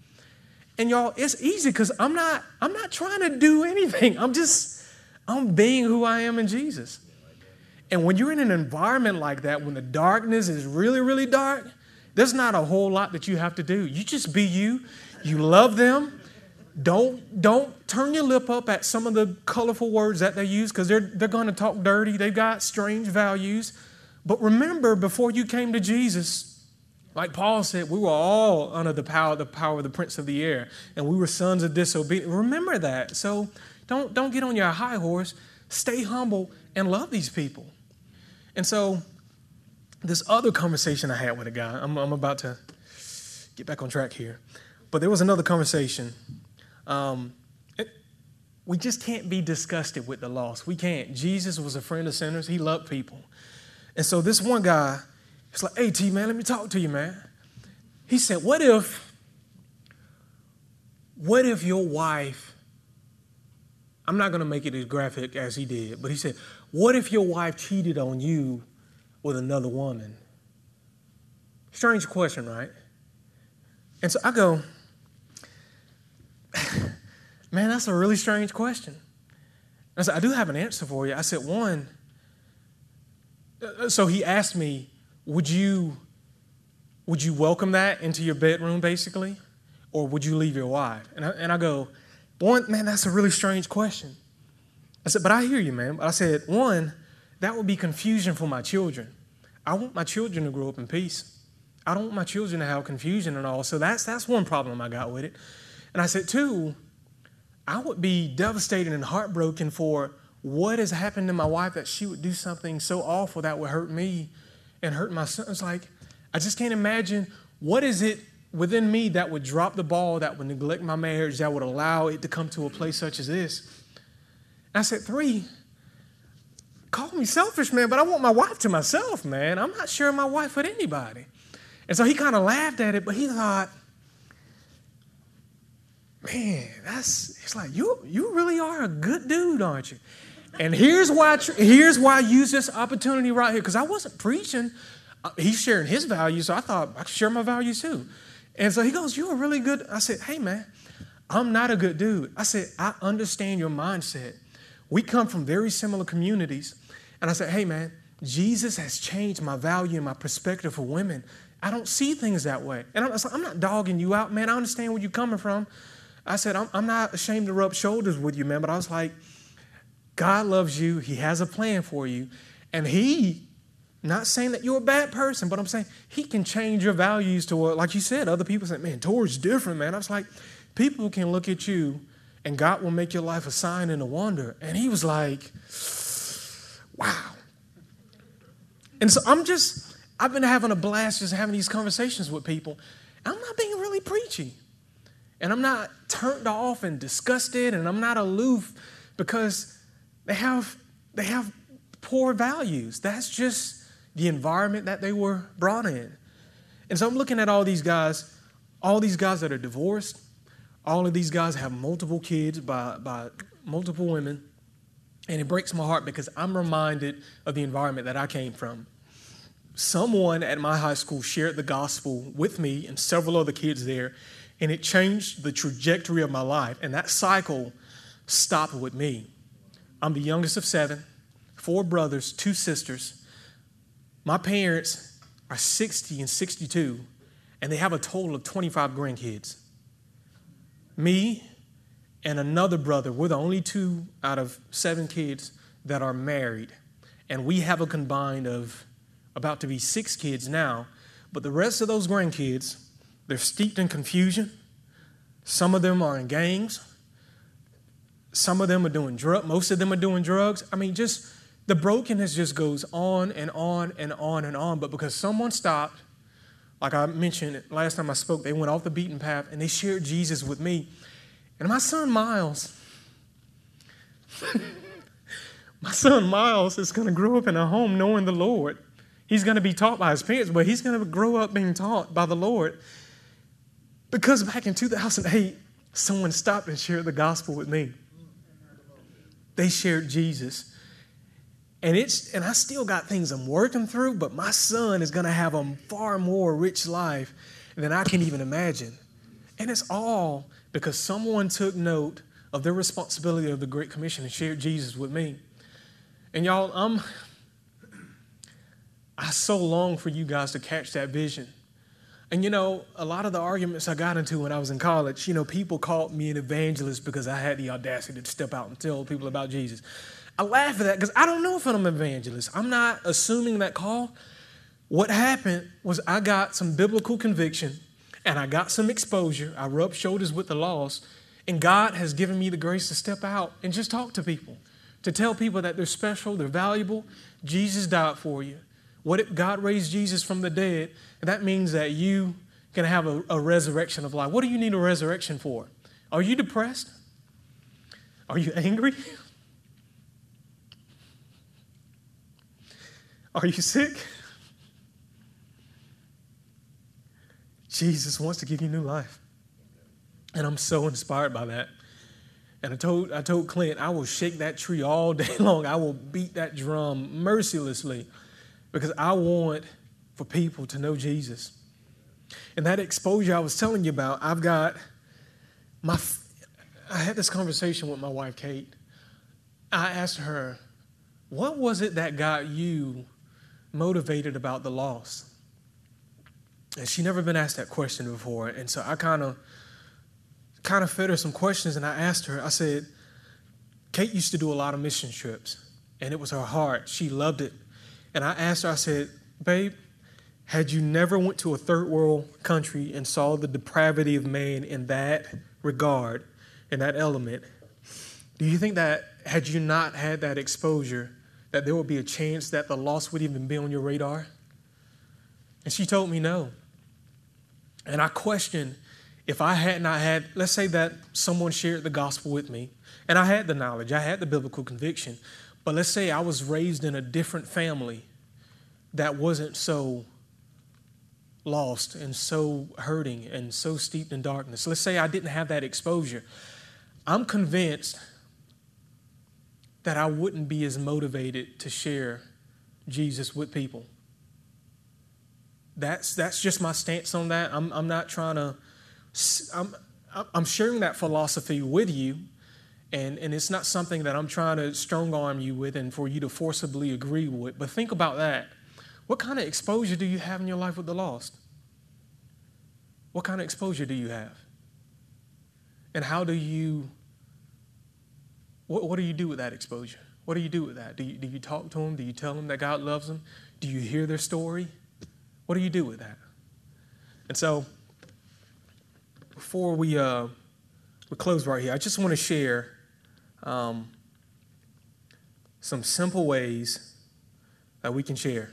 And y'all, it's easy because I'm not, I'm not trying to do [laughs] anything. I'm just, I'm being who I am in Jesus. And when you're in an environment like that, when the darkness is really, really dark, there's not a whole lot that you have to do. You just be you. You love them. Don't don't turn your lip up at some of the colorful words that they use because they're they're going to talk dirty. They've got strange values. But remember, before you came to Jesus, like Paul said, we were all under the power, the power of the prince of the air, and we were sons of disobedience. Remember that. So don't don't get on your high horse. Stay humble and love these people. And so this other conversation I had with a guy, I'm, I'm about to get back on track here, but there was another conversation. Um, it, we just can't be disgusted with the loss. We can't. Jesus was a friend of sinners, he loved people. And so this one guy, he's like, hey, T, man, let me talk to you, man. He said, what if, what if your wife, I'm not going to make it as graphic as he did, but he said, what if your wife cheated on you with another woman? Strange question, right? And so I go, [sighs] man, that's a really strange question. I said, I do have an answer for you. I said, one, uh, so he asked me, would you, would you welcome that into your bedroom, basically? Or would you leave your wife? And I, and I go, one, man, that's a really strange question. I said, but I hear you, man. But I said, one, that would be confusion for my children. I want my children to grow up in peace. I don't want my children to have confusion and all. So that's that's one problem I got with it. And I said, two, I would be devastated and heartbroken for what has happened to my wife that she would do something so awful that would hurt me and hurt my son. It's like, I just can't imagine what is it within me that would drop the ball, that would neglect my marriage, that would allow it to come to a place such as this. And I said, three, call me selfish, man, but I want my wife to myself, man. I'm not sharing my wife with anybody. And so he kind of laughed at it, but he thought, man, that's it's like you you really are a good dude, aren't you? And here's why here's why I use this opportunity right here because I wasn't preaching. Uh, he's sharing his values, so I thought I could share my values too. And so he goes, "You're a really good." I said, "Hey, man, I'm not a good dude." I said, "I understand your mindset. We come from very similar communities." And I said, "Hey, man, Jesus has changed my value and my perspective for women. I don't see things that way. And I'm, I'm not dogging you out, man. I understand where you're coming from. I said, I'm, I'm not ashamed to rub shoulders with you, man. But I was like, God loves you. He has a plan for you. And He, not saying that you're a bad person, but I'm saying He can change your values to what, like you said, other people say, man, Tor's different, man. I was like, people can look at you and God will make your life a sign and a wonder. And He was like, wow. And so I'm just, I've been having a blast just having these conversations with people. I'm not being really preachy. And I'm not turned off and disgusted and I'm not aloof because they have they have poor values. That's just the environment that they were brought in. And so I'm looking at all these guys, all these guys that are divorced, all of these guys have multiple kids by, by multiple women. And it breaks my heart because I'm reminded of the environment that I came from. Someone at my high school shared the gospel with me and several other kids there, and it changed the trajectory of my life. And that cycle stopped with me. I'm the youngest of seven, four brothers, two sisters. My parents are 60 and 62, and they have a total of 25 grandkids. Me and another brother, we're the only two out of seven kids that are married. And we have a combined of about to be six kids now. But the rest of those grandkids, they're steeped in confusion. Some of them are in gangs. Some of them are doing drugs. Most of them are doing drugs. I mean, just the brokenness just goes on and on and on and on. But because someone stopped, like I mentioned last time I spoke, they went off the beaten path and they shared Jesus with me. And my son Miles, [laughs] my son Miles is going to grow up in a home knowing the Lord. He's going to be taught by his parents, but he's going to grow up being taught by the Lord. Because back in 2008, someone stopped and shared the gospel with me. They shared Jesus. And it's and I still got things I'm working through, but my son is going to have a far more rich life than I can even imagine. And it's all because someone took note of their responsibility of the Great Commission and shared Jesus with me. And y'all, I'm I so long for you guys to catch that vision. And you know, a lot of the arguments I got into when I was in college, you know, people called me an evangelist because I had the audacity to step out and tell people about Jesus. I laugh at that because I don't know if I'm an evangelist. I'm not assuming that call. What happened was I got some biblical conviction and I got some exposure. I rubbed shoulders with the lost, and God has given me the grace to step out and just talk to people, to tell people that they're special, they're valuable. Jesus died for you. What if God raised Jesus from the dead? That means that you can have a, a resurrection of life. What do you need a resurrection for? Are you depressed? Are you angry? [laughs] Are you sick? Jesus wants to give you new life. And I'm so inspired by that. And I told, I told Clint, I will shake that tree all day [laughs] long. I will beat that drum mercilessly because I want for people to know Jesus. And that exposure I was telling you about, I've got my, I had this conversation with my wife, Kate. I asked her, what was it that got you motivated about the loss? And she never been asked that question before. And so I kind of kind of fed her some questions and I asked her, I said, Kate used to do a lot of mission trips and it was her heart. She loved it. And I asked her, I said, babe, had you never went to a third world country and saw the depravity of man in that regard, in that element, do you think that had you not had that exposure, that there would be a chance that the loss would even be on your radar? And she told me no. And I questioned if I had not had, let's say that someone shared the gospel with me, and I had the knowledge, I had the biblical conviction, but let's say I was raised in a different family that wasn't so lost and so hurting and so steeped in darkness. Let's say I didn't have that exposure. I'm convinced that I wouldn't be as motivated to share Jesus with people. That's, that's just my stance on that. I'm, I'm not trying to, I'm, I'm sharing that philosophy with you and, and it's not something that I'm trying to strong arm you with and for you to forcibly agree with. But think about that. What kind of exposure do you have in your life with the lost? What kind of exposure do you have? And how do you, what, what do you do with that exposure? What do you do with that? Do you, do you talk to them? Do you tell them that God loves them? Do you hear their story? What do you do with that? And so, before we, uh, we close right here, I just want to share um, some simple ways that we can share.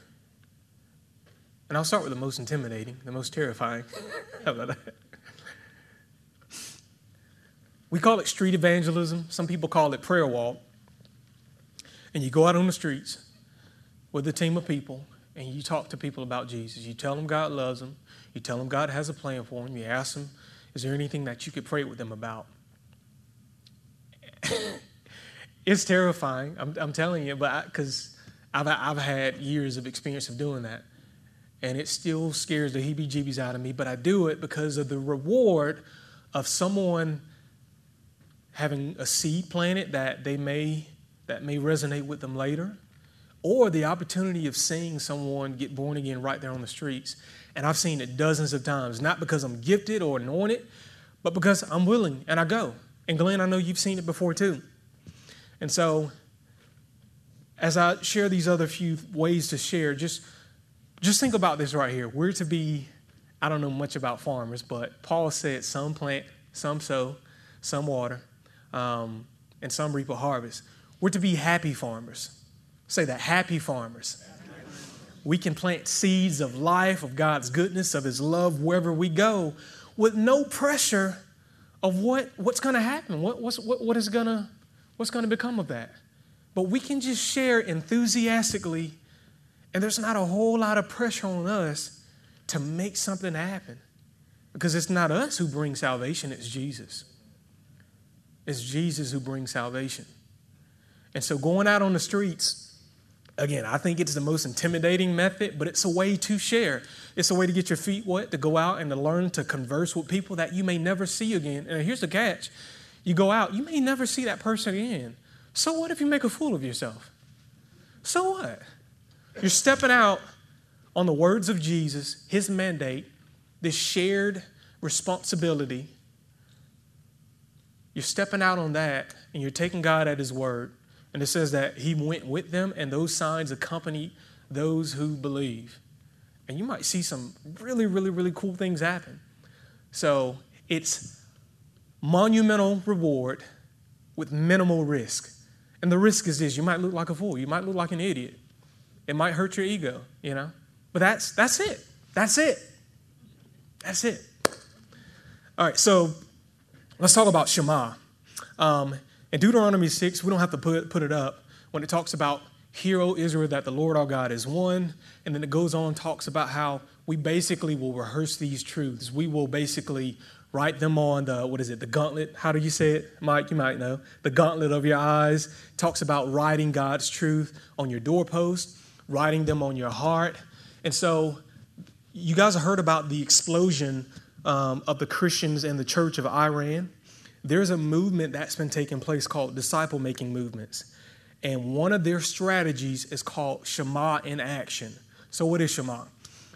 And I'll start with the most intimidating, the most terrifying. [laughs] How about that? We call it street evangelism. Some people call it prayer walk. And you go out on the streets with a team of people and you talk to people about Jesus. You tell them God loves them. You tell them God has a plan for them. You ask them, is there anything that you could pray with them about? [coughs] it's terrifying. I'm, I'm, telling you, but because I've, I've had years of experience of doing that. And it still scares the heebie jeebies out of me, but I do it because of the reward of someone having a seed planted that they may that may resonate with them later or the opportunity of seeing someone get born again right there on the streets. And i've seen it dozens of times not because i'm gifted or anointed but because i'm willing and i go. And glenn i know you've seen it before too. And so as i share these other few ways to share just just think about this right here. We're to be i don't know much about farmers but paul said some plant some sow some water um, and some reap a harvest. We're to be happy farmers. Say that, happy farmers. We can plant seeds of life, of God's goodness, of His love wherever we go with no pressure of what, what's going to happen, what, what's, what, what is to, what's going to become of that. But we can just share enthusiastically, and there's not a whole lot of pressure on us to make something happen because it's not us who bring salvation, it's Jesus. It's Jesus who brings salvation. And so going out on the streets, again, I think it's the most intimidating method, but it's a way to share. It's a way to get your feet wet, to go out and to learn to converse with people that you may never see again. And here's the catch you go out, you may never see that person again. So what if you make a fool of yourself? So what? You're stepping out on the words of Jesus, his mandate, this shared responsibility you're stepping out on that and you're taking God at His word. And it says that He went with them and those signs accompany those who believe. And you might see some really, really, really cool things happen. So it's monumental reward with minimal risk. And the risk is this you might look like a fool, you might look like an idiot. It might hurt your ego, you know? But that's that's it. That's it. That's it. All right, so Let's talk about Shema. Um, in Deuteronomy 6, we don't have to put, put it up, when it talks about, Hear, O Israel, that the Lord our God is one. And then it goes on, talks about how we basically will rehearse these truths. We will basically write them on the, what is it, the gauntlet? How do you say it, Mike? You might know. The gauntlet of your eyes. talks about writing God's truth on your doorpost, writing them on your heart. And so you guys have heard about the explosion um, of the Christians in the church of Iran, there's a movement that's been taking place called disciple making movements. And one of their strategies is called Shema in action. So, what is Shema?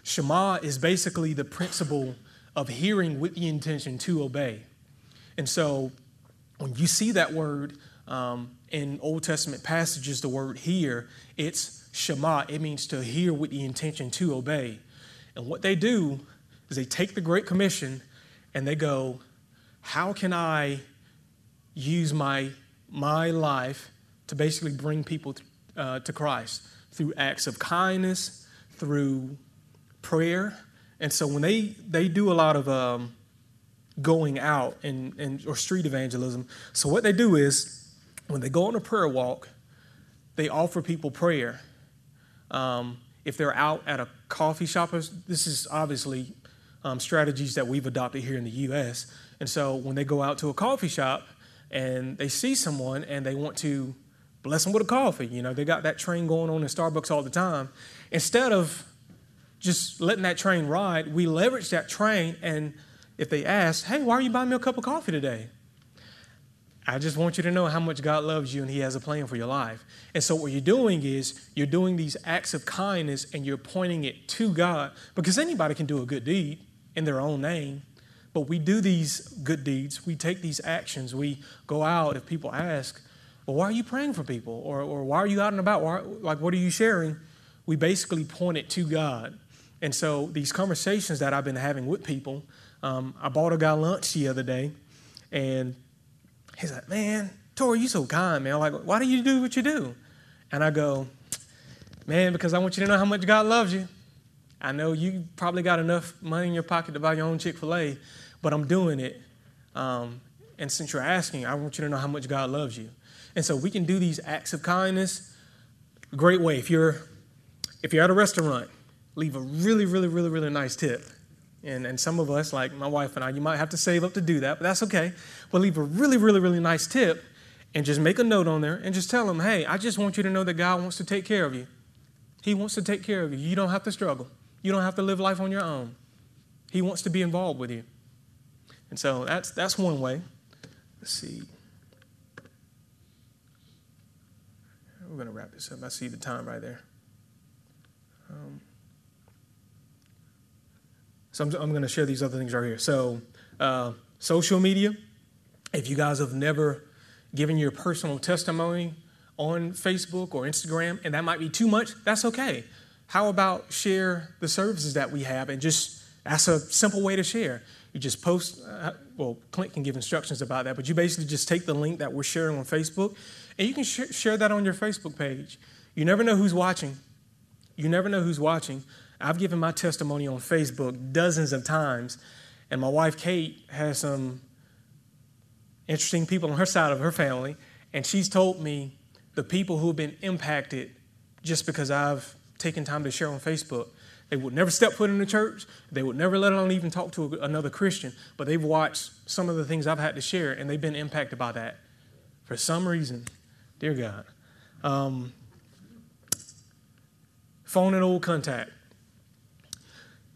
Shema is basically the principle of hearing with the intention to obey. And so, when you see that word um, in Old Testament passages, the word hear, it's Shema. It means to hear with the intention to obey. And what they do is they take the Great Commission and they go, how can I use my, my life to basically bring people uh, to Christ through acts of kindness, through prayer. And so when they, they do a lot of um, going out and, and, or street evangelism, so what they do is when they go on a prayer walk, they offer people prayer. Um, if they're out at a coffee shop, this is obviously um, strategies that we've adopted here in the U.S. And so when they go out to a coffee shop and they see someone and they want to bless them with a coffee, you know, they got that train going on in Starbucks all the time. Instead of just letting that train ride, we leverage that train and if they ask, hey, why are you buying me a cup of coffee today? I just want you to know how much God loves you and He has a plan for your life. And so, what you're doing is you're doing these acts of kindness and you're pointing it to God because anybody can do a good deed in their own name. But we do these good deeds, we take these actions, we go out. If people ask, well, why are you praying for people? Or, or why are you out and about? Why, like, what are you sharing? We basically point it to God. And so these conversations that I've been having with people, um, I bought a guy lunch the other day, and he's like, man, Tori, you so kind, man. I'm like, why do you do what you do? And I go, man, because I want you to know how much God loves you. I know you probably got enough money in your pocket to buy your own Chick fil A, but I'm doing it. Um, and since you're asking, I want you to know how much God loves you. And so we can do these acts of kindness. Great way. If you're if you're at a restaurant, leave a really, really, really, really nice tip. And, and some of us, like my wife and I, you might have to save up to do that, but that's okay. But leave a really, really, really nice tip and just make a note on there and just tell them, hey, I just want you to know that God wants to take care of you. He wants to take care of you. You don't have to struggle. You don't have to live life on your own. He wants to be involved with you. And so that's, that's one way. Let's see. We're going to wrap this up. I see the time right there. Um, so I'm, I'm going to share these other things right here. So, uh, social media. If you guys have never given your personal testimony on Facebook or Instagram, and that might be too much, that's okay. How about share the services that we have and just that's a simple way to share. You just post, uh, well, Clint can give instructions about that, but you basically just take the link that we're sharing on Facebook and you can sh- share that on your Facebook page. You never know who's watching. You never know who's watching. I've given my testimony on Facebook dozens of times, and my wife Kate has some interesting people on her side of her family, and she's told me the people who have been impacted just because I've taken time to share on Facebook. They would never step foot in the church. They would never let alone even talk to another Christian. But they've watched some of the things I've had to share, and they've been impacted by that for some reason. Dear God. Um, phone and old contact.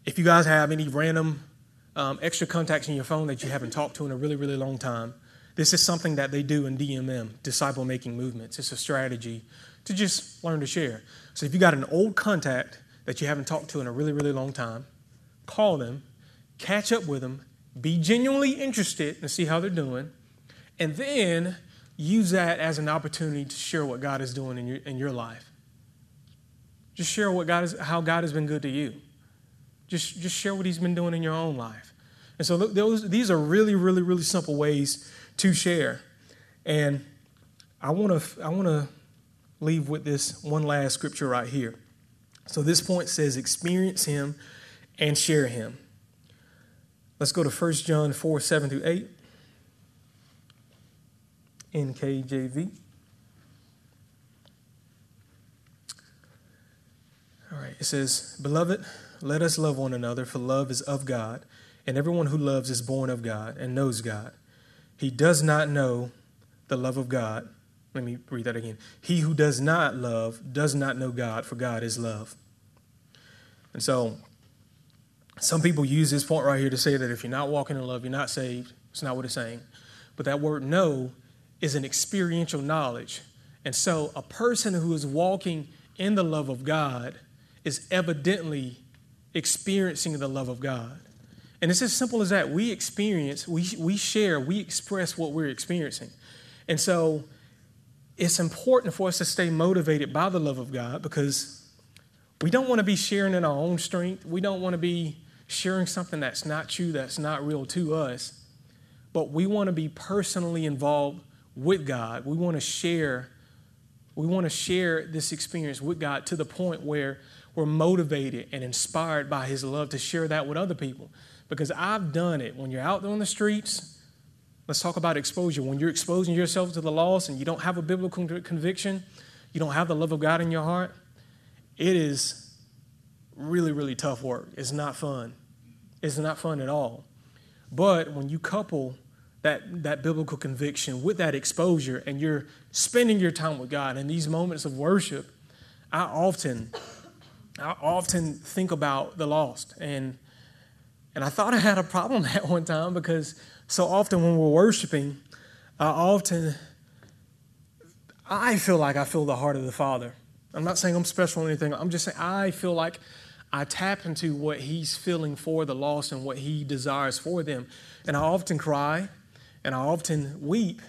If you guys have any random um, extra contacts in your phone that you haven't talked to in a really, really long time, this is something that they do in DMM, disciple making movements. It's a strategy to just learn to share. So if you got an old contact that you haven't talked to in a really, really long time, call them, catch up with them, be genuinely interested and see how they're doing, and then use that as an opportunity to share what God is doing in your, in your life. Just share what God is, how God has been good to you. Just, just share what He's been doing in your own life. And so those, these are really, really, really simple ways to share. And I want to I want to leave with this one last scripture right here. So this point says, experience Him and share Him. Let's go to 1 John 4 7 through 8. NKJV. All right, it says, Beloved, let us love one another, for love is of God, and everyone who loves is born of God and knows God. He does not know the love of God. Let me read that again. He who does not love does not know God, for God is love. And so, some people use this point right here to say that if you're not walking in love, you're not saved. It's not what it's saying. But that word know is an experiential knowledge. And so a person who is walking in the love of God is evidently experiencing the love of God. And it's as simple as that. We experience, we, we share, we express what we're experiencing. And so it's important for us to stay motivated by the love of God because we don't want to be sharing in our own strength. We don't want to be sharing something that's not true, that's not real to us. But we want to be personally involved with God. We want to share we want to share this experience with God to the point where we're motivated and inspired by his love to share that with other people. Because I've done it. When you're out there on the streets, let's talk about exposure. When you're exposing yourself to the lost and you don't have a biblical conviction, you don't have the love of God in your heart, it is really, really tough work. It's not fun. It's not fun at all. But when you couple that, that biblical conviction with that exposure and you're spending your time with God in these moments of worship, I often, I often think about the lost. And, and I thought I had a problem [laughs] at one time because so often when we're worshiping, I often, I feel like I feel the heart of the Father. I'm not saying I'm special or anything. I'm just saying I feel like I tap into what he's feeling for the lost and what he desires for them. And I often cry and I often weep,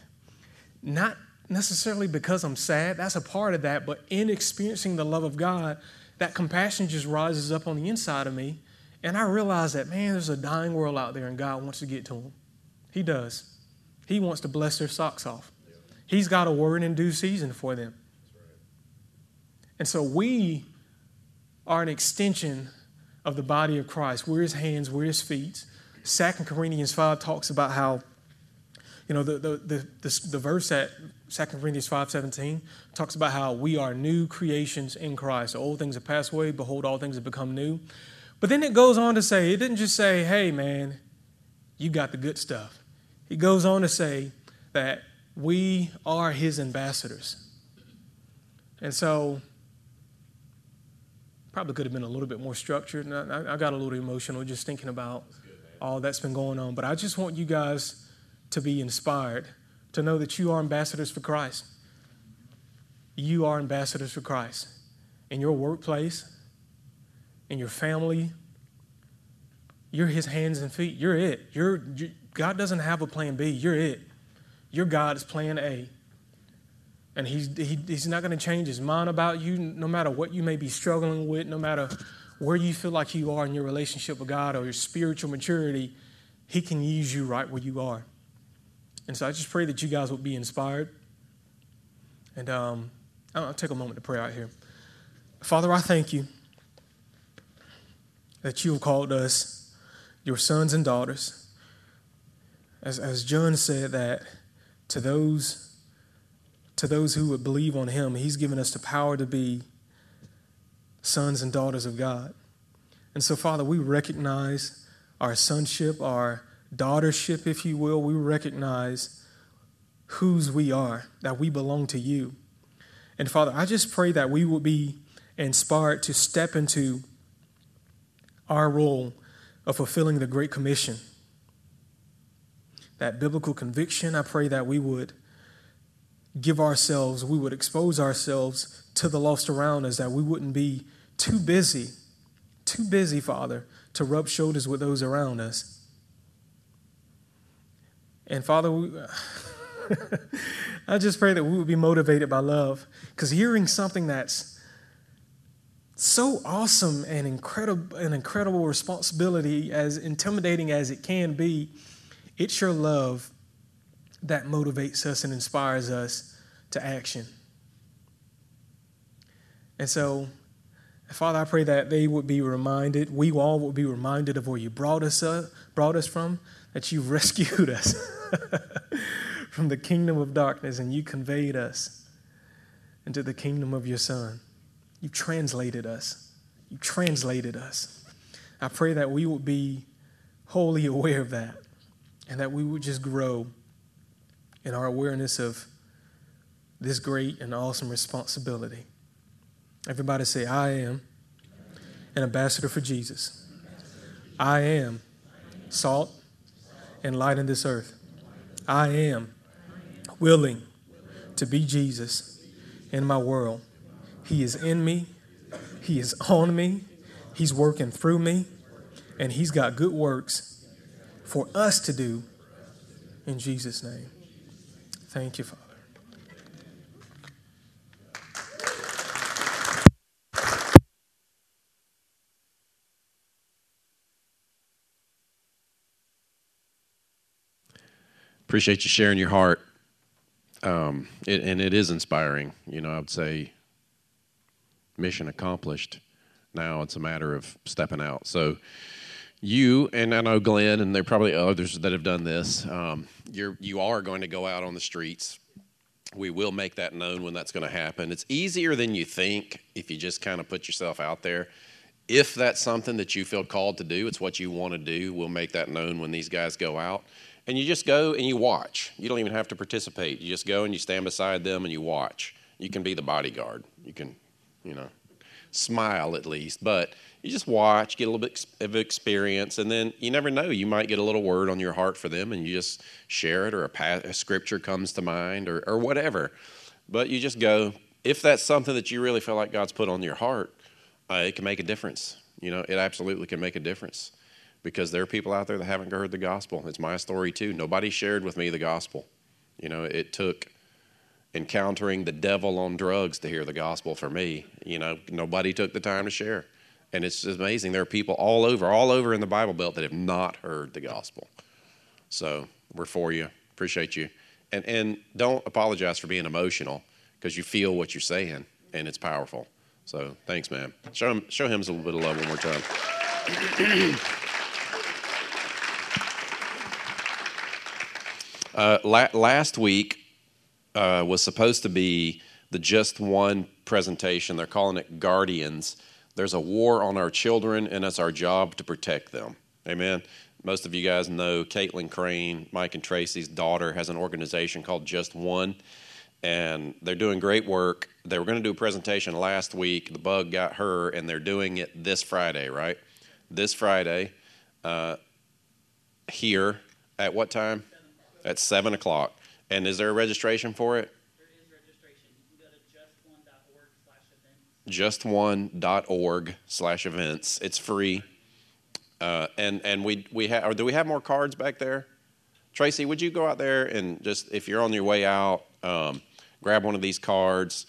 not necessarily because I'm sad, that's a part of that, but in experiencing the love of God, that compassion just rises up on the inside of me. And I realize that, man, there's a dying world out there and God wants to get to them. He does. He wants to bless their socks off. He's got a word in due season for them. And so we are an extension of the body of Christ. We're his hands, we're his feet. Second Corinthians 5 talks about how, you know, the, the, the, the, the verse at Second Corinthians 5 17 talks about how we are new creations in Christ. Old things have passed away, behold, all things have become new. But then it goes on to say, it didn't just say, hey, man, you got the good stuff. He goes on to say that we are his ambassadors. And so, probably could have been a little bit more structured. And I, I got a little emotional just thinking about all that's been going on. But I just want you guys to be inspired to know that you are ambassadors for Christ. You are ambassadors for Christ in your workplace, in your family. You're his hands and feet. You're it. You're, you, God doesn't have a plan B. You're it. Your God is plan A. And he's, he, he's not going to change his mind about you no matter what you may be struggling with, no matter where you feel like you are in your relationship with God or your spiritual maturity. He can use you right where you are. And so I just pray that you guys will be inspired. And um, I'll take a moment to pray out here. Father, I thank you that you have called us your sons and daughters. As, as John said, that to those, to those who would believe on him, he's given us the power to be sons and daughters of God. And so, Father, we recognize our sonship, our daughtership, if you will. We recognize whose we are, that we belong to you. And Father, I just pray that we will be inspired to step into our role of fulfilling the Great Commission that biblical conviction. I pray that we would give ourselves, we would expose ourselves to the lost around us, that we wouldn't be too busy, too busy, Father, to rub shoulders with those around us. And Father, we, [laughs] I just pray that we would be motivated by love because hearing something that's so awesome and incredible, an incredible responsibility, as intimidating as it can be, it's your love that motivates us and inspires us to action. And so, Father, I pray that they would be reminded, we all would be reminded of where you brought us up, brought us from, that you [laughs] rescued us [laughs] from the kingdom of darkness and you conveyed us into the kingdom of your Son. You translated us. You translated us. I pray that we would be wholly [laughs] aware of that and that we would just grow in our awareness of this great and awesome responsibility. Everybody say, I am an ambassador for Jesus. I am salt and light in this earth. I am willing to be Jesus in my world. He is in me, He is on me, He's working through me, and He's got good works for us to do in Jesus' name. Thank you, Father. Appreciate you sharing your heart. Um, it, and it is inspiring. You know, I would say mission accomplished. Now it's a matter of stepping out. So, you and I know Glenn, and there are probably others that have done this. Um, you're you are going to go out on the streets. We will make that known when that's going to happen. It's easier than you think if you just kind of put yourself out there. If that's something that you feel called to do, it's what you want to do. We'll make that known when these guys go out. And you just go and you watch. You don't even have to participate. You just go and you stand beside them and you watch. You can be the bodyguard. You can, you know, smile at least. But you just watch, get a little bit of experience, and then you never know. You might get a little word on your heart for them, and you just share it, or a, a scripture comes to mind, or, or whatever. But you just go. If that's something that you really feel like God's put on your heart, uh, it can make a difference. You know, it absolutely can make a difference because there are people out there that haven't heard the gospel. It's my story too. Nobody shared with me the gospel. You know, it took encountering the devil on drugs to hear the gospel for me. You know, nobody took the time to share. And it's amazing. There are people all over, all over in the Bible Belt that have not heard the gospel. So we're for you. Appreciate you. And, and don't apologize for being emotional because you feel what you're saying and it's powerful. So thanks, man. Show him, show him a little bit of love one more time. [clears throat] uh, la- last week uh, was supposed to be the Just One presentation. They're calling it Guardians. There's a war on our children, and it's our job to protect them. Amen. Most of you guys know Caitlin Crane, Mike and Tracy's daughter, has an organization called Just One, and they're doing great work. They were going to do a presentation last week. The bug got her, and they're doing it this Friday, right? This Friday, uh, here at what time? At 7 o'clock. And is there a registration for it? There is registration. You can go to justone.org slash events. slash events. It's free. Uh, and and we we have or do we have more cards back there? Tracy, would you go out there and just if you're on your way out, um, grab one of these cards.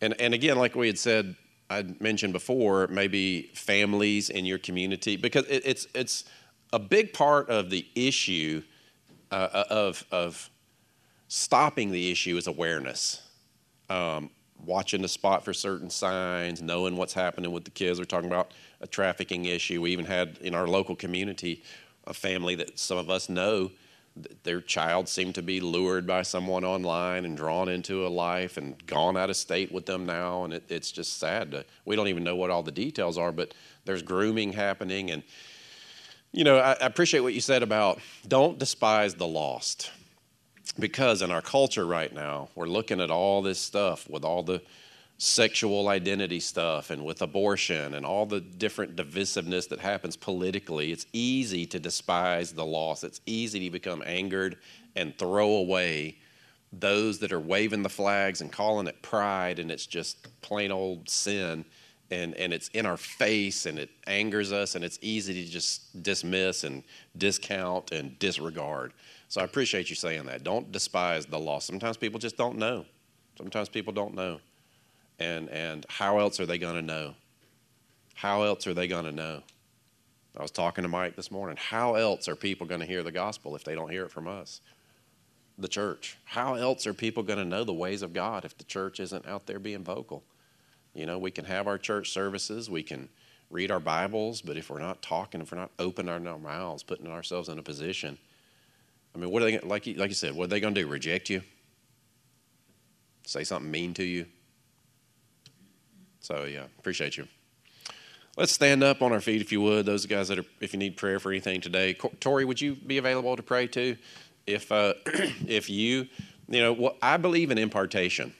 And and again, like we had said, I mentioned before, maybe families in your community because it, it's it's a big part of the issue uh, of of stopping the issue is awareness. Um, watching the spot for certain signs, knowing what's happening with the kids. We're talking about a trafficking issue. We even had in our local community a family that some of us know their child seemed to be lured by someone online and drawn into a life and gone out of state with them now. And it, it's just sad. To, we don't even know what all the details are, but there's grooming happening. And, you know, I, I appreciate what you said about don't despise the lost because in our culture right now, we're looking at all this stuff with all the sexual identity stuff and with abortion and all the different divisiveness that happens politically. It's easy to despise the loss. It's easy to become angered and throw away those that are waving the flags and calling it pride and it's just plain old sin and, and it's in our face and it angers us and it's easy to just dismiss and discount and disregard. So I appreciate you saying that. Don't despise the loss. Sometimes people just don't know. Sometimes people don't know. And and how else are they going to know? How else are they going to know? I was talking to Mike this morning. How else are people going to hear the gospel if they don't hear it from us? The church. How else are people going to know the ways of God if the church isn't out there being vocal? You know, we can have our church services, we can read our Bibles, but if we're not talking, if we're not opening our mouths, putting ourselves in a position, I mean, what are they like? You, like you said, what are they going to do? Reject you? Say something mean to you? So yeah, appreciate you. Let's stand up on our feet if you would. Those guys that are, if you need prayer for anything today, Tori, would you be available to pray too? If uh, [clears throat] if you, you know, what I believe in impartation,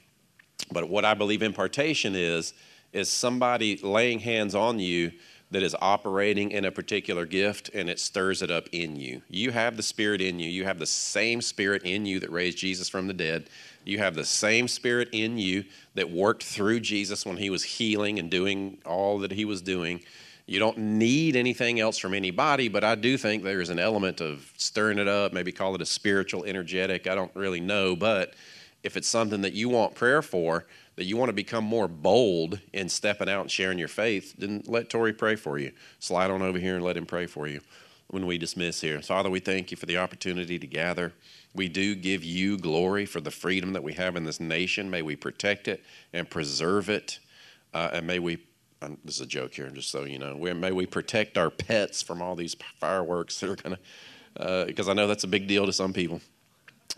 but what I believe impartation is is somebody laying hands on you that is operating in a particular gift and it stirs it up in you. You have the Spirit in you. You have the same Spirit in you that raised Jesus from the dead. You have the same Spirit in you that worked through Jesus when he was healing and doing all that he was doing. You don't need anything else from anybody, but I do think there's an element of stirring it up, maybe call it a spiritual energetic. I don't really know, but if it's something that you want prayer for, that you want to become more bold in stepping out and sharing your faith, then let Tori pray for you. Slide on over here and let him pray for you when we dismiss here. Father, we thank you for the opportunity to gather. We do give you glory for the freedom that we have in this nation. May we protect it and preserve it. Uh, and may we, um, this is a joke here, just so you know, we, may we protect our pets from all these fireworks that are going to, because uh, I know that's a big deal to some people.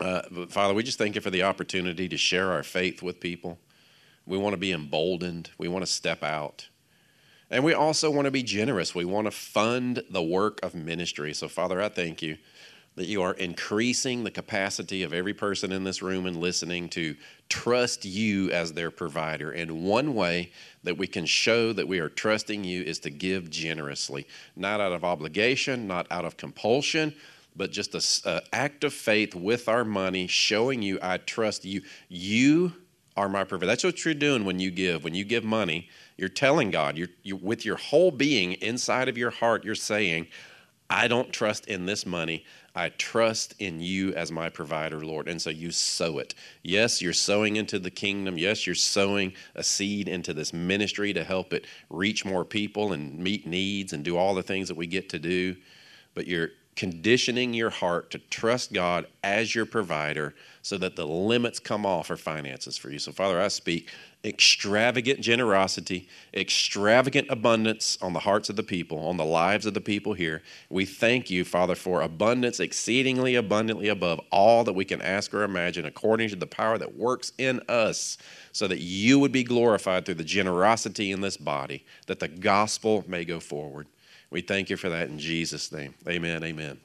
Uh, but Father, we just thank you for the opportunity to share our faith with people. We want to be emboldened. We want to step out. And we also want to be generous. We want to fund the work of ministry. So, Father, I thank you that you are increasing the capacity of every person in this room and listening to trust you as their provider. And one way that we can show that we are trusting you is to give generously, not out of obligation, not out of compulsion, but just an act of faith with our money, showing you I trust you. You are my provider. That's what you're doing when you give. When you give money, you're telling God, you're, you with your whole being inside of your heart, you're saying, I don't trust in this money. I trust in you as my provider, Lord. And so you sow it. Yes, you're sowing into the kingdom. Yes, you're sowing a seed into this ministry to help it reach more people and meet needs and do all the things that we get to do. But you're conditioning your heart to trust God as your provider so that the limits come off for finances for you. So, Father, I speak extravagant generosity, extravagant abundance on the hearts of the people, on the lives of the people here. We thank you, Father, for abundance exceedingly abundantly above all that we can ask or imagine, according to the power that works in us, so that you would be glorified through the generosity in this body, that the gospel may go forward. We thank you for that in Jesus' name. Amen. Amen.